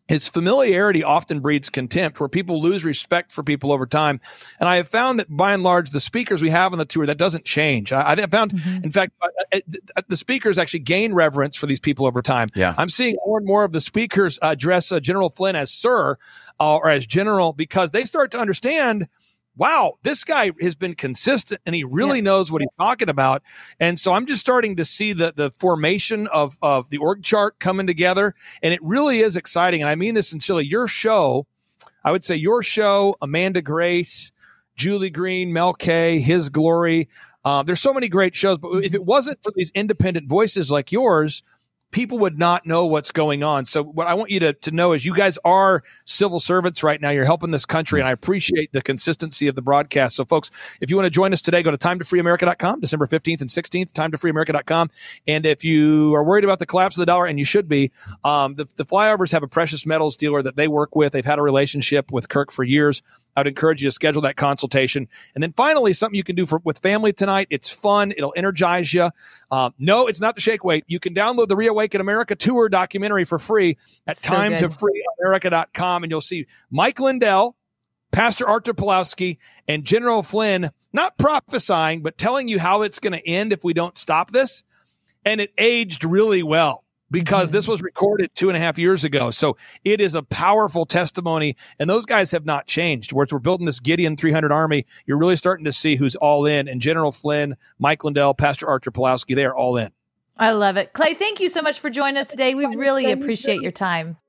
his familiarity often breeds contempt where people lose respect for people over time and i have found that by and large the speakers we have on the tour that doesn't change i, I found in fact the speakers actually gain reverence for these people over time Yeah. i'm seeing more and more of the speakers address uh, general flynn as sir uh, or as general because they start to understand wow, this guy has been consistent and he really knows what he's talking about. And so I'm just starting to see the the formation of of the org chart coming together, and it really is exciting. And I mean this sincerely. Your show, I would say your show, Amanda Grace. Julie Green, Mel K, His Glory. Uh, there's so many great shows, but if it wasn't for these independent voices like yours, people would not know what's going on. So what I want you to, to know is you guys are civil servants right now. You're helping this country, and I appreciate the consistency of the broadcast. So folks, if you want to join us today, go to timetofreeamerica.com, December 15th and 16th, timetofreeamerica.com. And if you are worried about the collapse of the dollar, and you should be, um, the, the flyovers have a precious metals dealer that they work with. They've had a relationship with Kirk for years. I would encourage you to schedule that consultation. And then finally, something you can do for with family tonight. It's fun. It'll energize you. Um, no, it's not the shake weight. You can download the Reawaken America tour documentary for free at So timetofreeamerica.com and you'll see Mike Lindell, Pastor Artur Pawlowski, and General Flynn not prophesying, but telling you how it's going to end if we don't stop this. And it aged really well because this mm. was recorded two and a half years ago. So it is a powerful testimony. And those guys have not changed. Whereas we're building this Gideon 300 army, you're really starting to see who's all in. And General Flynn, Mike Lindell, Pastor Artur Pawlowski, they are all in. I love it. Clay, thank you so much for joining us today. We really appreciate your time.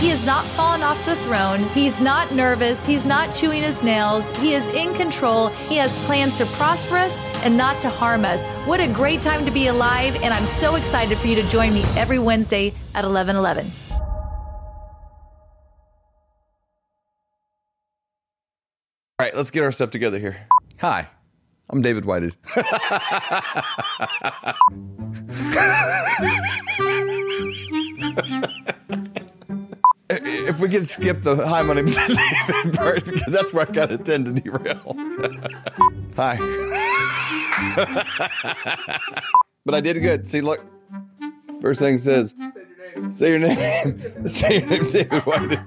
He has not fallen off the throne. He's not nervous. He's not chewing his nails. He is in control. He has plans to prosper us and not to harm us. What a great time to be alive. And I'm so excited for you to join me every Wednesday at 1111. All right, let's get our stuff together here. Hi, I'm David Whited. if we could skip the hi, my name's David part, because that's where I kind of tend to derail. hi. but I did good. See, look. First thing says, say your name. say your name, David Whited.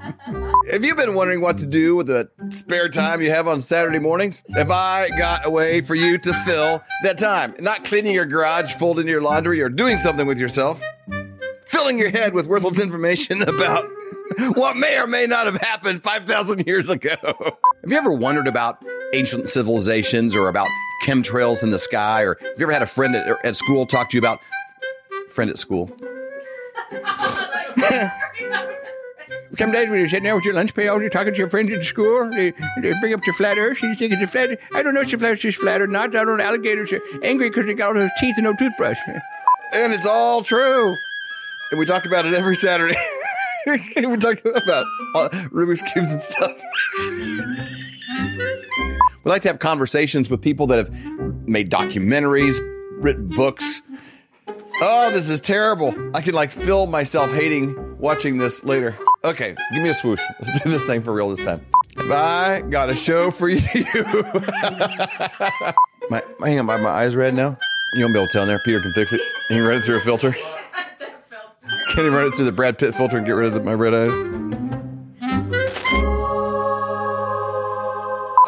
Have you been wondering what to do with the spare time you have on Saturday mornings? Have I got a way for you to fill that time? Not cleaning your garage, folding your laundry, or doing something with yourself. Filling your head with worthless information about what may or may not have happened 5,000 years ago. Have you ever wondered about ancient civilizations or about chemtrails in the sky? Or have you ever had a friend at, at school talk to you about friend at school? Some days when you're sitting there with your lunch pail, you're talking to your friends at school, they, they bring up your flat earth, and you think it's a flat I don't know if your flat earth is flat or not. I don't know. Alligators are angry because they got all those teeth and no toothbrush. And it's all true. And we talk about it every Saturday. we talk about uh, Rubik's Cubes and stuff. we like to have conversations with people that have made documentaries, written books. Oh, this is terrible. I can like feel myself hating watching this later. Okay, give me a swoosh. Let's do this thing for real this time. I got a show for you? my, my, hang on, my, my eyes red now. You won't be able to tell in there. Peter can fix it. He run it through a filter. Can he run it through the Brad Pitt filter and get rid of the, my red eye?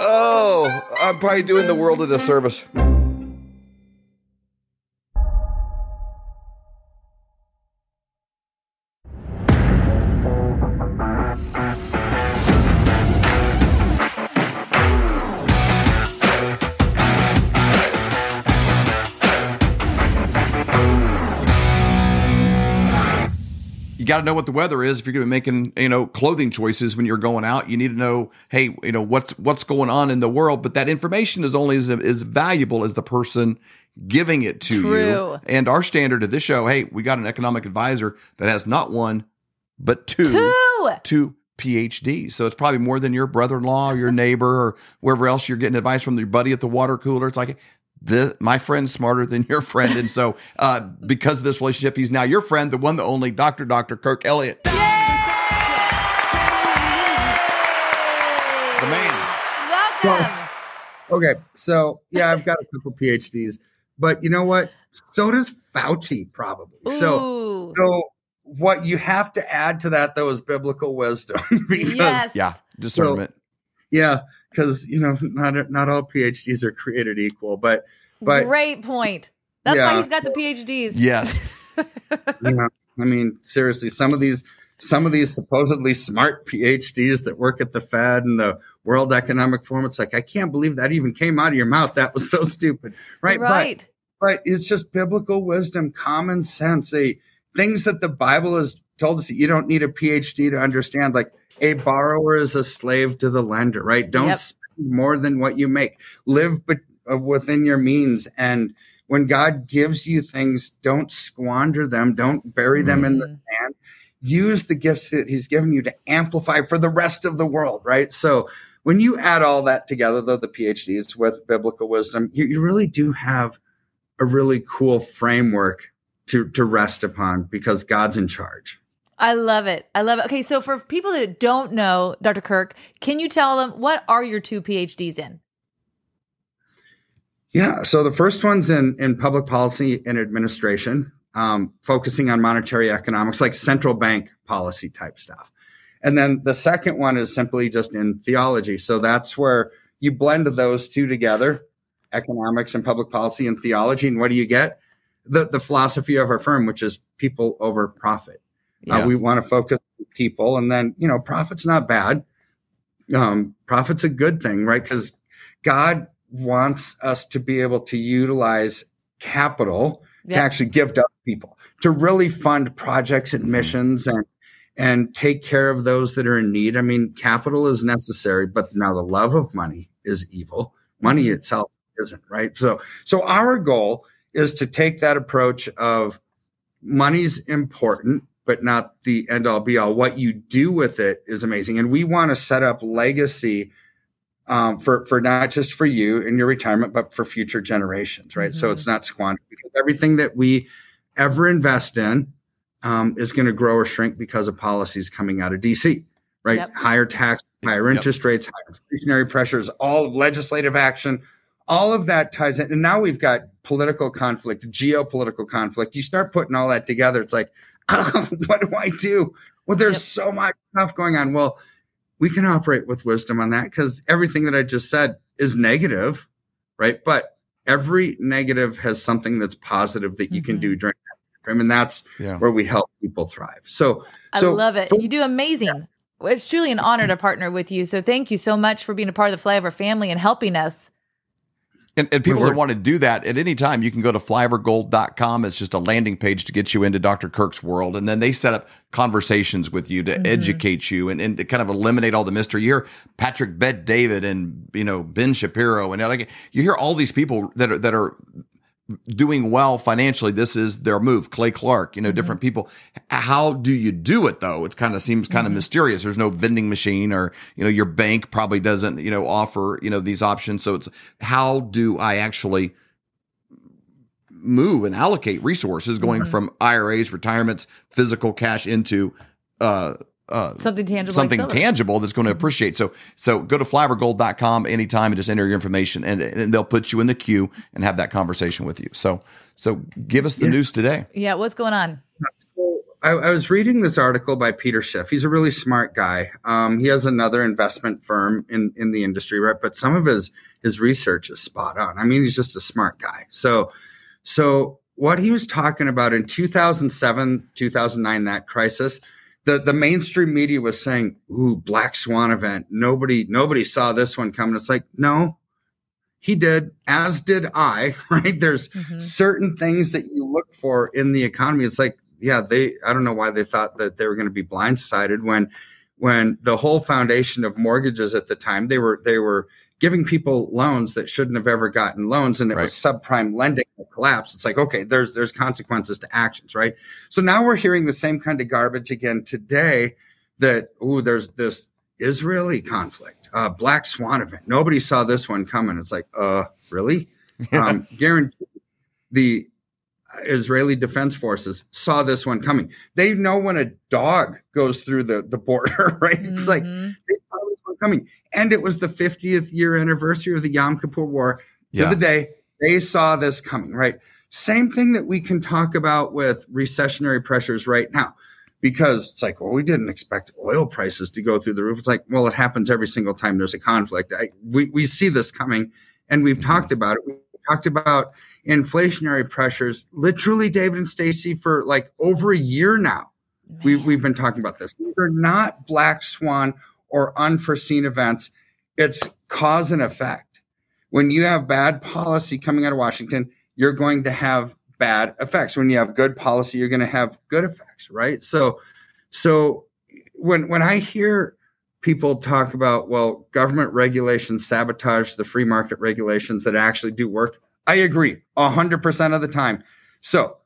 Oh, I'm probably doing the world a disservice. Got to know what the weather is if you're going to be making you know clothing choices when you're going out. You need to know, hey, you know what's what's going on in the world. But that information is only as, as valuable as the person giving it to True. you. And our standard at this show, hey, we got an economic advisor that has not one but two Two. two PhDs. So it's probably more than your brother-in-law or your neighbor or wherever else you're getting advice from your buddy at the water cooler. It's like the, my friend's smarter than your friend. And so uh, because of this relationship, he's now your friend, the one, the only Dr. Dr. Kirk Elliott. The man. Welcome. Okay, so yeah, I've got a couple PhDs, but you know what? So does Fauci probably. So Ooh. so what you have to add to that though is biblical wisdom because Yes. Yeah. Discernment. yeah, because you know not not all PhDs are created equal, but but Great point. That's why he's got the PhDs. yes. yeah, I mean seriously, some of these some of these supposedly smart PhDs that work at the Fed and the World Economic Forum, it's like I can't believe that even came out of your mouth. That was so stupid, right? But- Right. but it's just biblical wisdom, common sense, a things that the Bible has told us that you don't need a PhD to understand. Like a borrower is a slave to the lender, right? Don't Yep. spend more than what you make. Live but uh, within your means, and when God gives you things, don't squander them. Don't bury them in the Mhm. sand. Use the gifts that He's given you to amplify for the rest of the world, right? So. When you add all that together, though, the PhDs with biblical wisdom, you, you really do have a really cool framework to to rest upon because God's in charge. I love it. I love it. Okay, so for people that don't know Dr. Kirk, can you tell them what are your two PhDs in? Yeah. So the first one's in in public policy and administration, um, focusing on monetary economics, like central bank policy type stuff. And then the second one is simply just in theology. So that's where you blend those two together, economics and public policy and theology. And what do you get? The the philosophy of our firm, which is people over profit. Yeah. Uh, we want to focus on people, and then you know, profit's not bad. Um, profit's a good thing, right? Because God wants us to be able to utilize capital to actually give to people, to really fund projects and missions, and and take care of those that are in need. I mean, capital is necessary, but now the love of money is evil. Money itself isn't, right? So, so our goal is to take that approach of money's important, but not the end all be all. What you do with it is amazing. And we want to set up legacy um, for, for not just for you in your retirement, but for future generations, right? So Mhm. it's not squandered because everything that we ever invest in um, is going to grow or shrink because of policies coming out of DC, right? Yep. Higher tax, higher Yep. interest rates, higher inflationary pressures, all of legislative action, all of that ties in. And now we've got political conflict, geopolitical conflict. You start putting all that together, it's like, what do I do? Well, there's Yep. so much stuff going on. Well, we can operate with wisdom on that because everything that I just said is negative, right? But every negative has something that's positive that you can Mhm. do during that time. And that's Yeah. where we help people thrive. So, I so love it. for- You do amazing. It's truly an honor to partner with you. So thank you so much for being a part of the Flyover family and helping us. And, and people that want to do that at any time, you can go to flyovergold.com. It's just a landing page to get you into Dr. Kirk's world. And then they set up conversations with you to Mhm. educate you and, and to kind of eliminate all the mystery. You hear Patrick Bet David and, you know, Ben Shapiro and like you hear all these people that are, that are doing well financially. This is their move. Clay Clark, you know, mm-hmm. different people. How do you do it though? It kind of seems kind of mm-hmm. mysterious. There's no vending machine or, you know, your bank probably doesn't, you know, offer, you know, these options. So it's how do I actually move and allocate resources going mm-hmm. from IRAs, retirements, physical cash into, uh, uh, Something tangible. something like tangible that's going to appreciate. So, so go to flyovergold.com anytime and just enter your information and, and they'll put you in the queue and have that conversation with you. So, so give us the Yeah. news today. Yeah, what's going on? So I, I was reading this article by Peter Schiff. He's a really smart guy. Um, he has another investment firm in, in the industry, right? But some of his his research is spot on. I mean, he's just a smart guy. So, so what he was talking about in 2007, 2009, that crisis, the the mainstream media was saying, "Ooh, black swan event." Nobody nobody saw this one coming. It's like, no, he did, as did I. Right? There's Mhm. certain things that you look for in the economy. It's like yeah, they I don't know why they thought that they were going to be blindsided when when the whole foundation of mortgages at the time they were they were giving people loans that shouldn't have ever gotten loans and it was subprime lending that collapsed it's like okay there's there's consequences to actions right so now we're hearing the same kind of garbage again today that oh there's this israeli conflict uh black swan event nobody saw this one coming it's like uh really um guarantee the Israeli Defense Forces saw this one coming. They know when a dog goes through the, the border, right? It's like Mm-hmm. they saw this one coming. And it was the 50th year anniversary of the Yom Kippur War to Yeah. the day they saw this coming, right? Same thing that we can talk about with recessionary pressures right now. Because it's like, well, we didn't expect oil prices to go through the roof. It's like, well, it happens every single time there's a conflict. I, we, we see this coming and we've mm-hmm. talked about it. We've talked about inflationary pressures literally david and stacy for like over a year now we, we've been talking about this these are not black swan or unforeseen events it's cause and effect. When you have bad policy coming out of washington you're going to have bad effects. When you have good policy you're going to have good effects right? So so when when i hear people talk about well government regulations sabotage the free market regulations that actually do work i agree 100% of the time. So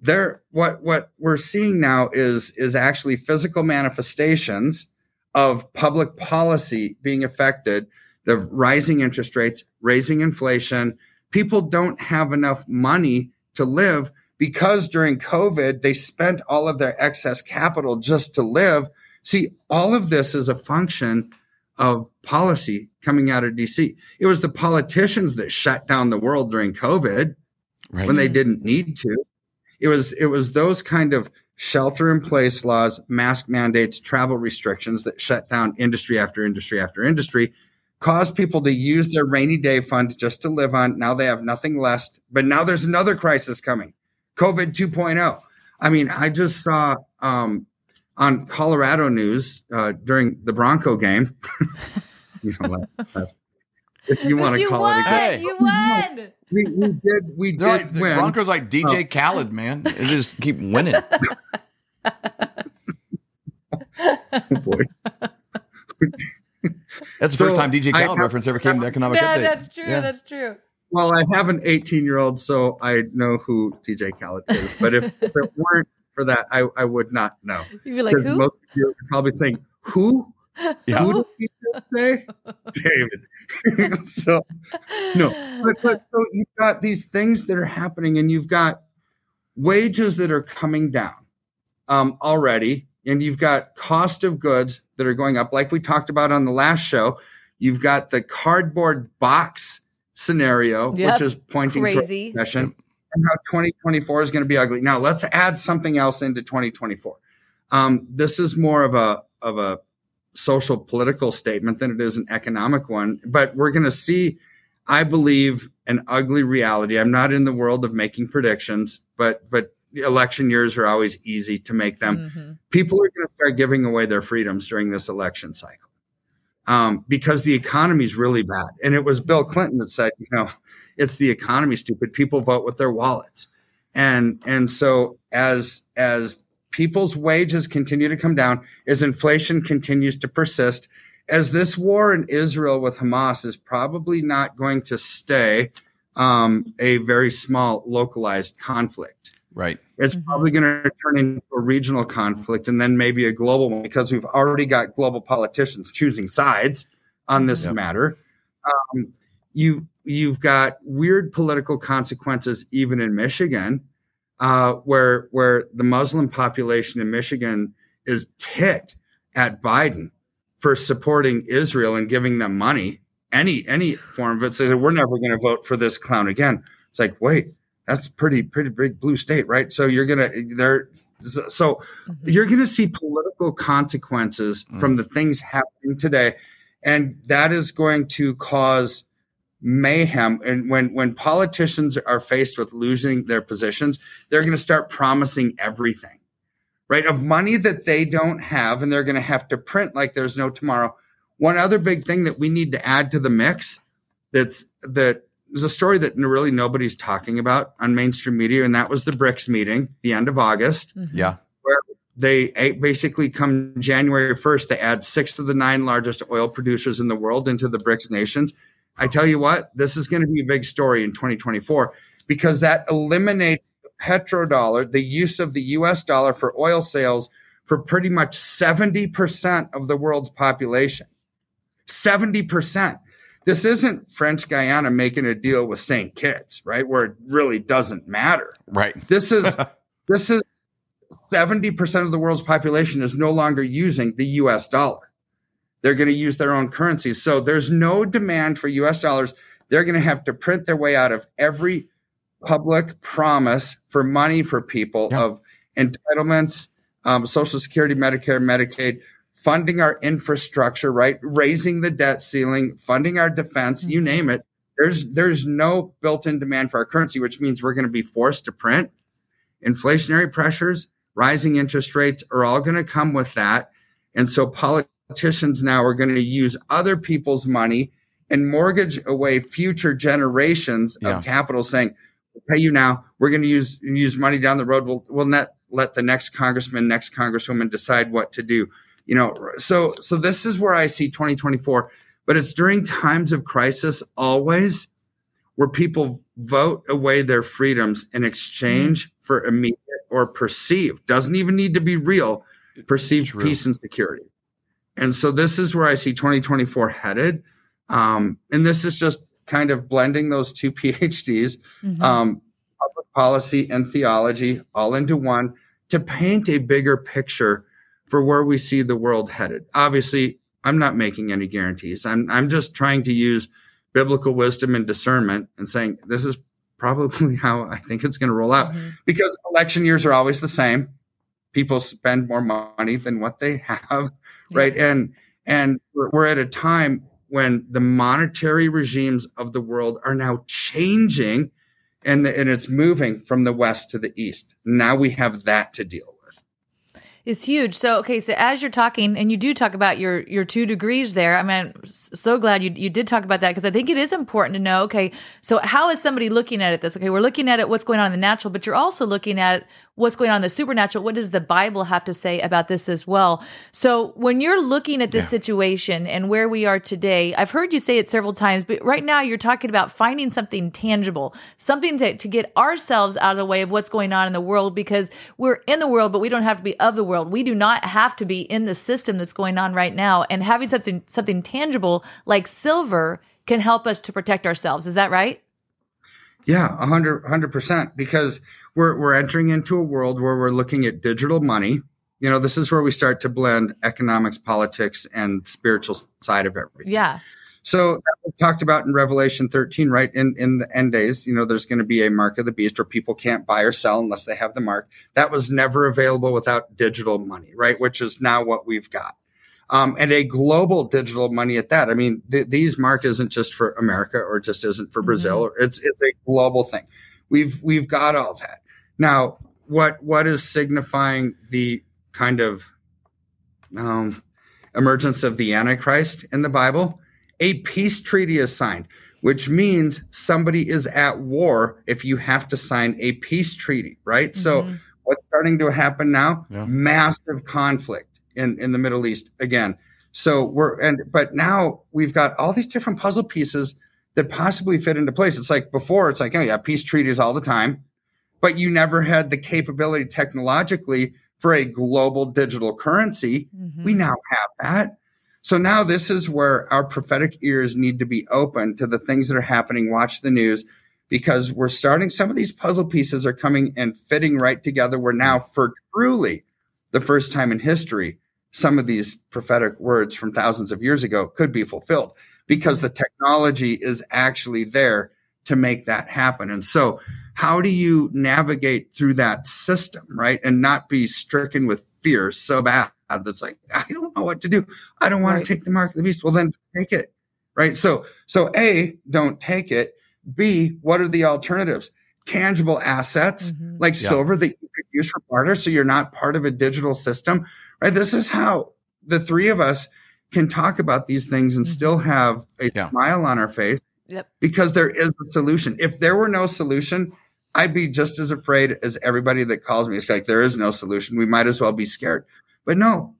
there what what we're seeing now is is actually physical manifestations of public policy being affected the rising interest rates raising inflation people don't have enough money to live because during covid they spent all of their excess capital just to live see all of this is a function of policy coming out of DC. It was the politicians that shut down the world during COVID Right. when they didn't need to. It was it was those kind of shelter in place laws, mask mandates, travel restrictions that shut down industry after industry after industry, caused people to use their rainy day fund just to live on. Now they have nothing left. But now there's another crisis coming. COVID 2.0. I mean, I just saw um, on Colorado news uh, during the Bronco game. you know, if you want to call won. it a game. You won. We, we did. We They're did like, the win. Broncos like DJ Oh. Khaled, man. They just keep winning. Oh, boy. That's the So, first time DJ I Khaled have- reference ever came to economic Yeah, update. that's true. Yeah. That's true. Well, I have an 18 year old, so I know who DJ Khaled is. But if, if it weren't for that, I, I would not know. You'd be like, 'Cause who? Most of you are probably saying, "Who? Yeah. Who did he say?" David. so no, but, but so you've got these things that are happening, and you've got wages that are coming down um, already, and you've got cost of goods that are going up, like we talked about on the last show. You've got the cardboard box scenario, Yep. which is pointing to Crazy. recession, and how 2024 is going to be ugly. Now, let's add something else into 2024. Um, this is more of a of a social political statement than it is an economic one, but we're going to see, I believe, an ugly reality. I'm not in the world of making predictions, but but election years are always easy to make them. Mhm. People are going to start giving away their freedoms during this election cycle um, because the economy is really bad. And it was Bill Clinton that said, you know, it's the economy, stupid. People vote with their wallets, and and so as as people's wages continue to come down, as inflation continues to persist, as this war in Israel with Hamas is probably not going to stay um, a very small localized conflict. Right. It's probably going to turn into a regional conflict and then maybe a global one because we've already got global politicians choosing sides on this Yep. matter. Um, you you've got weird political consequences even in Michigan, uh, where where the Muslim population in Michigan is ticked at Biden for supporting Israel and giving them money, any any form of it. So we're never going to vote for this clown again. It's like, wait, that's pretty pretty big blue state, right? So you're gonna there. So you're going to see political consequences from the things happening today, and that is going to cause mayhem. And when when politicians are faced with losing their positions, they're going to start promising everything, right? Of money that they don't have, and they're going to have to print like there's no tomorrow. One other big thing that we need to add to the mix that's that there's a story that really nobody's talking about on mainstream media, and that was the BRICS meeting, the end of August, mm-hmm. Yeah. where they basically come January 1st, they add six of the nine largest oil producers in the world into the BRICS nations. I tell you what, this is going to be a big story in 2024 because that eliminates the petrodollar, the use of the US dollar for oil sales for pretty much 70% of the world's population. 70%. This isn't French Guiana making a deal with St. Kitts, right? Where it really doesn't matter. Right. This is this is 70% of the world's population is no longer using the US dollar. They're going to use their own currencies. So there's no demand for US dollars. They're going to have to print their way out of every public promise for money for people of entitlements, um, Social Security, Medicare, Medicaid, funding our infrastructure, right? Raising the debt ceiling, funding our defense, you name it. There's there's no built-in demand for our currency, which means we're going to be forced to print. Inflationary pressures, rising interest rates are all going to come with that. And so politicians now are going to use other people's money and mortgage away future generations Yeah. of capital saying, we'll pay you now. We're going to use use money down the road. We'll we'll not let the next congressman, next congresswoman decide what to do. You know, so so this is where I see 2024. But it's during times of crisis always where people vote away their freedoms in exchange for immediate or perceived, doesn't even need to be real, perceived peace and security. And so this is where I see 2024 headed. Um, and this is just kind of blending those two PhDs, um, public policy and theology, all into one to paint a bigger picture for where we see the world headed. Obviously, I'm not making any guarantees. I'm I'm just trying to use biblical wisdom and discernment and saying this is probably how I think it's going to roll out because election years are always the same. People spend more money than what they have, right? And and we're, we're at a time when the monetary regimes of the world are now changing, and the, and it's moving from the west to the east. Now we have that to deal with. It's huge. So okay, so as you're talking, and you do talk about your your two degrees there. I mean, I'm so glad you you did talk about that because I think it is important to know. Okay, so how is somebody looking at it? This okay, we're looking at it what's going on in the natural, but you're also looking at what's going on in the supernatural. What does the Bible have to say about this as well? So when you're looking at this situation and where we are today, I've heard you say it several times, but right now you're talking about finding something tangible, something to, to get ourselves out of the way of what's going on in the world because we're in the world, but we don't have to be of the world. We do not have to be in the system that's going on right now. And having something something tangible like silver can help us to protect ourselves. Is that right? Yeah, a hundred hundred percent. Because we're we're entering into a world where we're looking at digital money. You know, this is where we start to blend economics, politics, and spiritual side of everything. Yeah. So we talked about in Revelation 13, right? In in the end days, you know, there's going to be a mark of the beast where people can't buy or sell unless they have the mark. That was never available without digital money, right? Which is now what we've got. Um, and a global digital money at that. I mean, th- these mark isn't just for America or just isn't for Brazil. Or it's it's a global thing. We've we've got all that now. What what is signifying the kind of um, emergence of the Antichrist in the Bible? A peace treaty is signed, which means somebody is at war if you have to sign a peace treaty, right? So what's starting to happen now? Massive conflict in, in the Middle East again. So we're and but now we've got all these different puzzle pieces that possibly fit into place. It's like before, it's like, oh yeah, peace treaties all the time, but you never had the capability technologically for a global digital currency. Mm-hmm. We now have that. So now this is where our prophetic ears need to be open to the things that are happening. Watch the news because we're starting, some of these puzzle pieces are coming and fitting right together. We're now for truly the first time in history, some of these prophetic words from thousands of years ago could be fulfilled because the technology is actually there to make that happen. And so, how do you navigate through that system, right? And not be stricken with fear so bad that's like, I don't know what to do. I don't want Right. to take the mark of the beast. Well, then take it, right? So, so A, don't take it. B, what are the alternatives? Tangible assets mm-hmm. like Yeah. silver that you could use for barter so you're not part of a digital system, right? This is how the three of us can talk about these things and still mm-hmm. have a smile on our face Yep. because there is a solution. If there were no solution, I'd be just as afraid as everybody that calls me. It's like there is no solution. We might as well be scared. But no,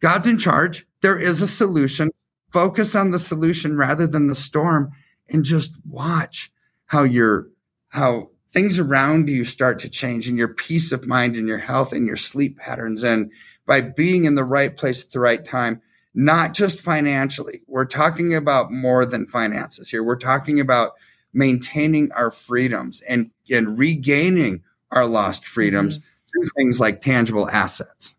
God's in charge. There is a solution. Focus on the solution rather than the storm and just watch how your how things around you start to change and your peace of mind and your health and your sleep patterns and by being in the right place at the right time not just financially. We're talking about more than finances here. We're talking about maintaining our freedoms and, and regaining our lost freedoms through things like tangible assets.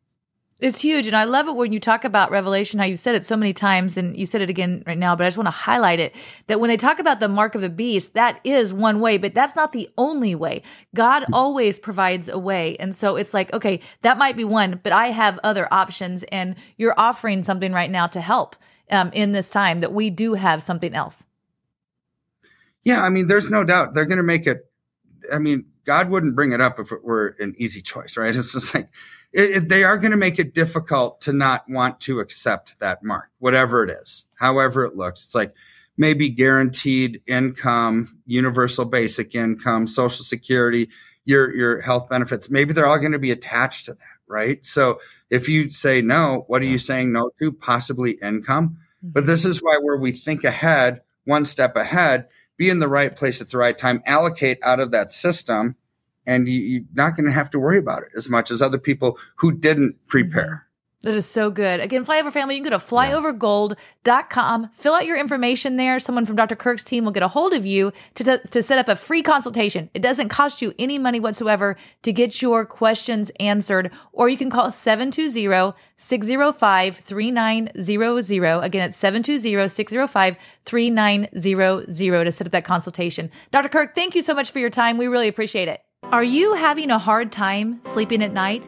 It's huge. And I love it when you talk about Revelation, how you said it so many times and you said it again right now, but I just want to highlight it that when they talk about the mark of the beast, that is one way, but that's not the only way. God always provides a way. And so it's like, okay, that might be one, but I have other options. And you're offering something right now to help um, in this time that we do have something else. Yeah, I mean, there's no doubt they're going to make it. I mean, God wouldn't bring it up if it were an easy choice, right? It's just like it, it, they are going to make it difficult to not want to accept that mark, whatever it is, however it looks. It's like maybe guaranteed income, universal basic income, social security, your your health benefits. Maybe they're all going to be attached to that, right? So if you say no, what are you saying no to? Possibly income. But mm-hmm. this is why where we think ahead, one step ahead, be in the right place at the right time, allocate out of that system, and you, you're not going to have to worry about it as much as other people who didn't prepare. That is so good. Again, Flyover Family, you can go to flyovergold.com, fill out your information there. Someone from Dr. Kirk's team will get a hold of you to, to set up a free consultation. It doesn't cost you any money whatsoever to get your questions answered, or you can call 720 605 3900. Again, it's 720 605 3900 to set up that consultation. Dr. Kirk, thank you so much for your time. We really appreciate it. Are you having a hard time sleeping at night?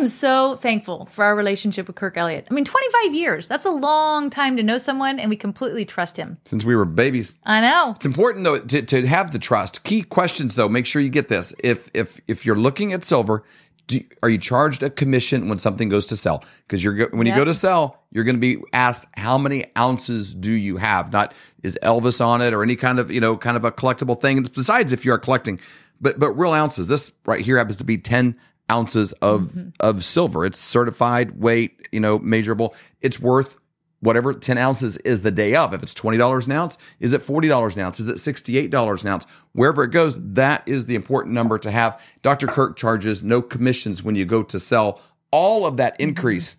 Am so thankful for our relationship with Kirk Elliott. I mean, 25 years. That's a long time to know someone, and we completely trust him. Since we were babies. I know. It's important though to, to have the trust. Key questions though, make sure you get this. If if if you're looking at silver, do, are you charged a commission when something goes to sell? Because you're when you go to sell, you're going to be asked how many ounces do you have? Not is Elvis on it or any kind of you know kind of a collectible thing. Besides, if you are collecting, but but real ounces. This right here happens to be ten ounces of of silver. It's certified weight, you know, measurable. It's worth whatever 10 ounces is the day of. If it's $20 an ounce, is it $40 an ounce? Is it $68 an ounce? Wherever it goes, that is the important number to have. Dr. Kirk charges no commissions when you go to sell. All of that increase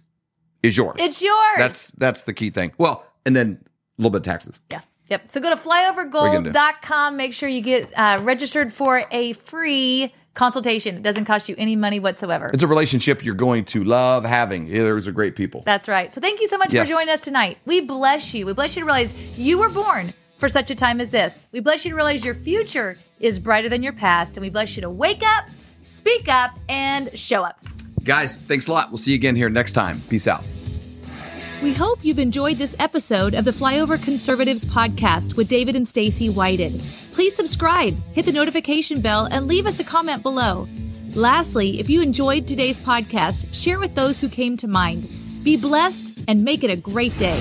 is yours. It's yours. That's that's the key thing. Well, and then a little bit of taxes. Yeah. Yep. So go to flyovergold.com. Make sure you get uh, registered for a free consultation. It doesn't cost you any money whatsoever. It's a relationship you're going to love having. Those are great people. That's right. So thank you so much Yes. for joining us tonight. We bless you. We bless you to realize you were born for such a time as this. We bless you to realize your future is brighter than your past. And we bless you to wake up, speak up, and show up. Guys, thanks a lot. We'll see you again here next time. Peace out. We hope you've enjoyed this episode of the Flyover Conservatives podcast with David and Stacy Whited. Please subscribe, hit the notification bell, and leave us a comment below. Lastly, if you enjoyed today's podcast, share with those who came to mind. Be blessed and make it a great day.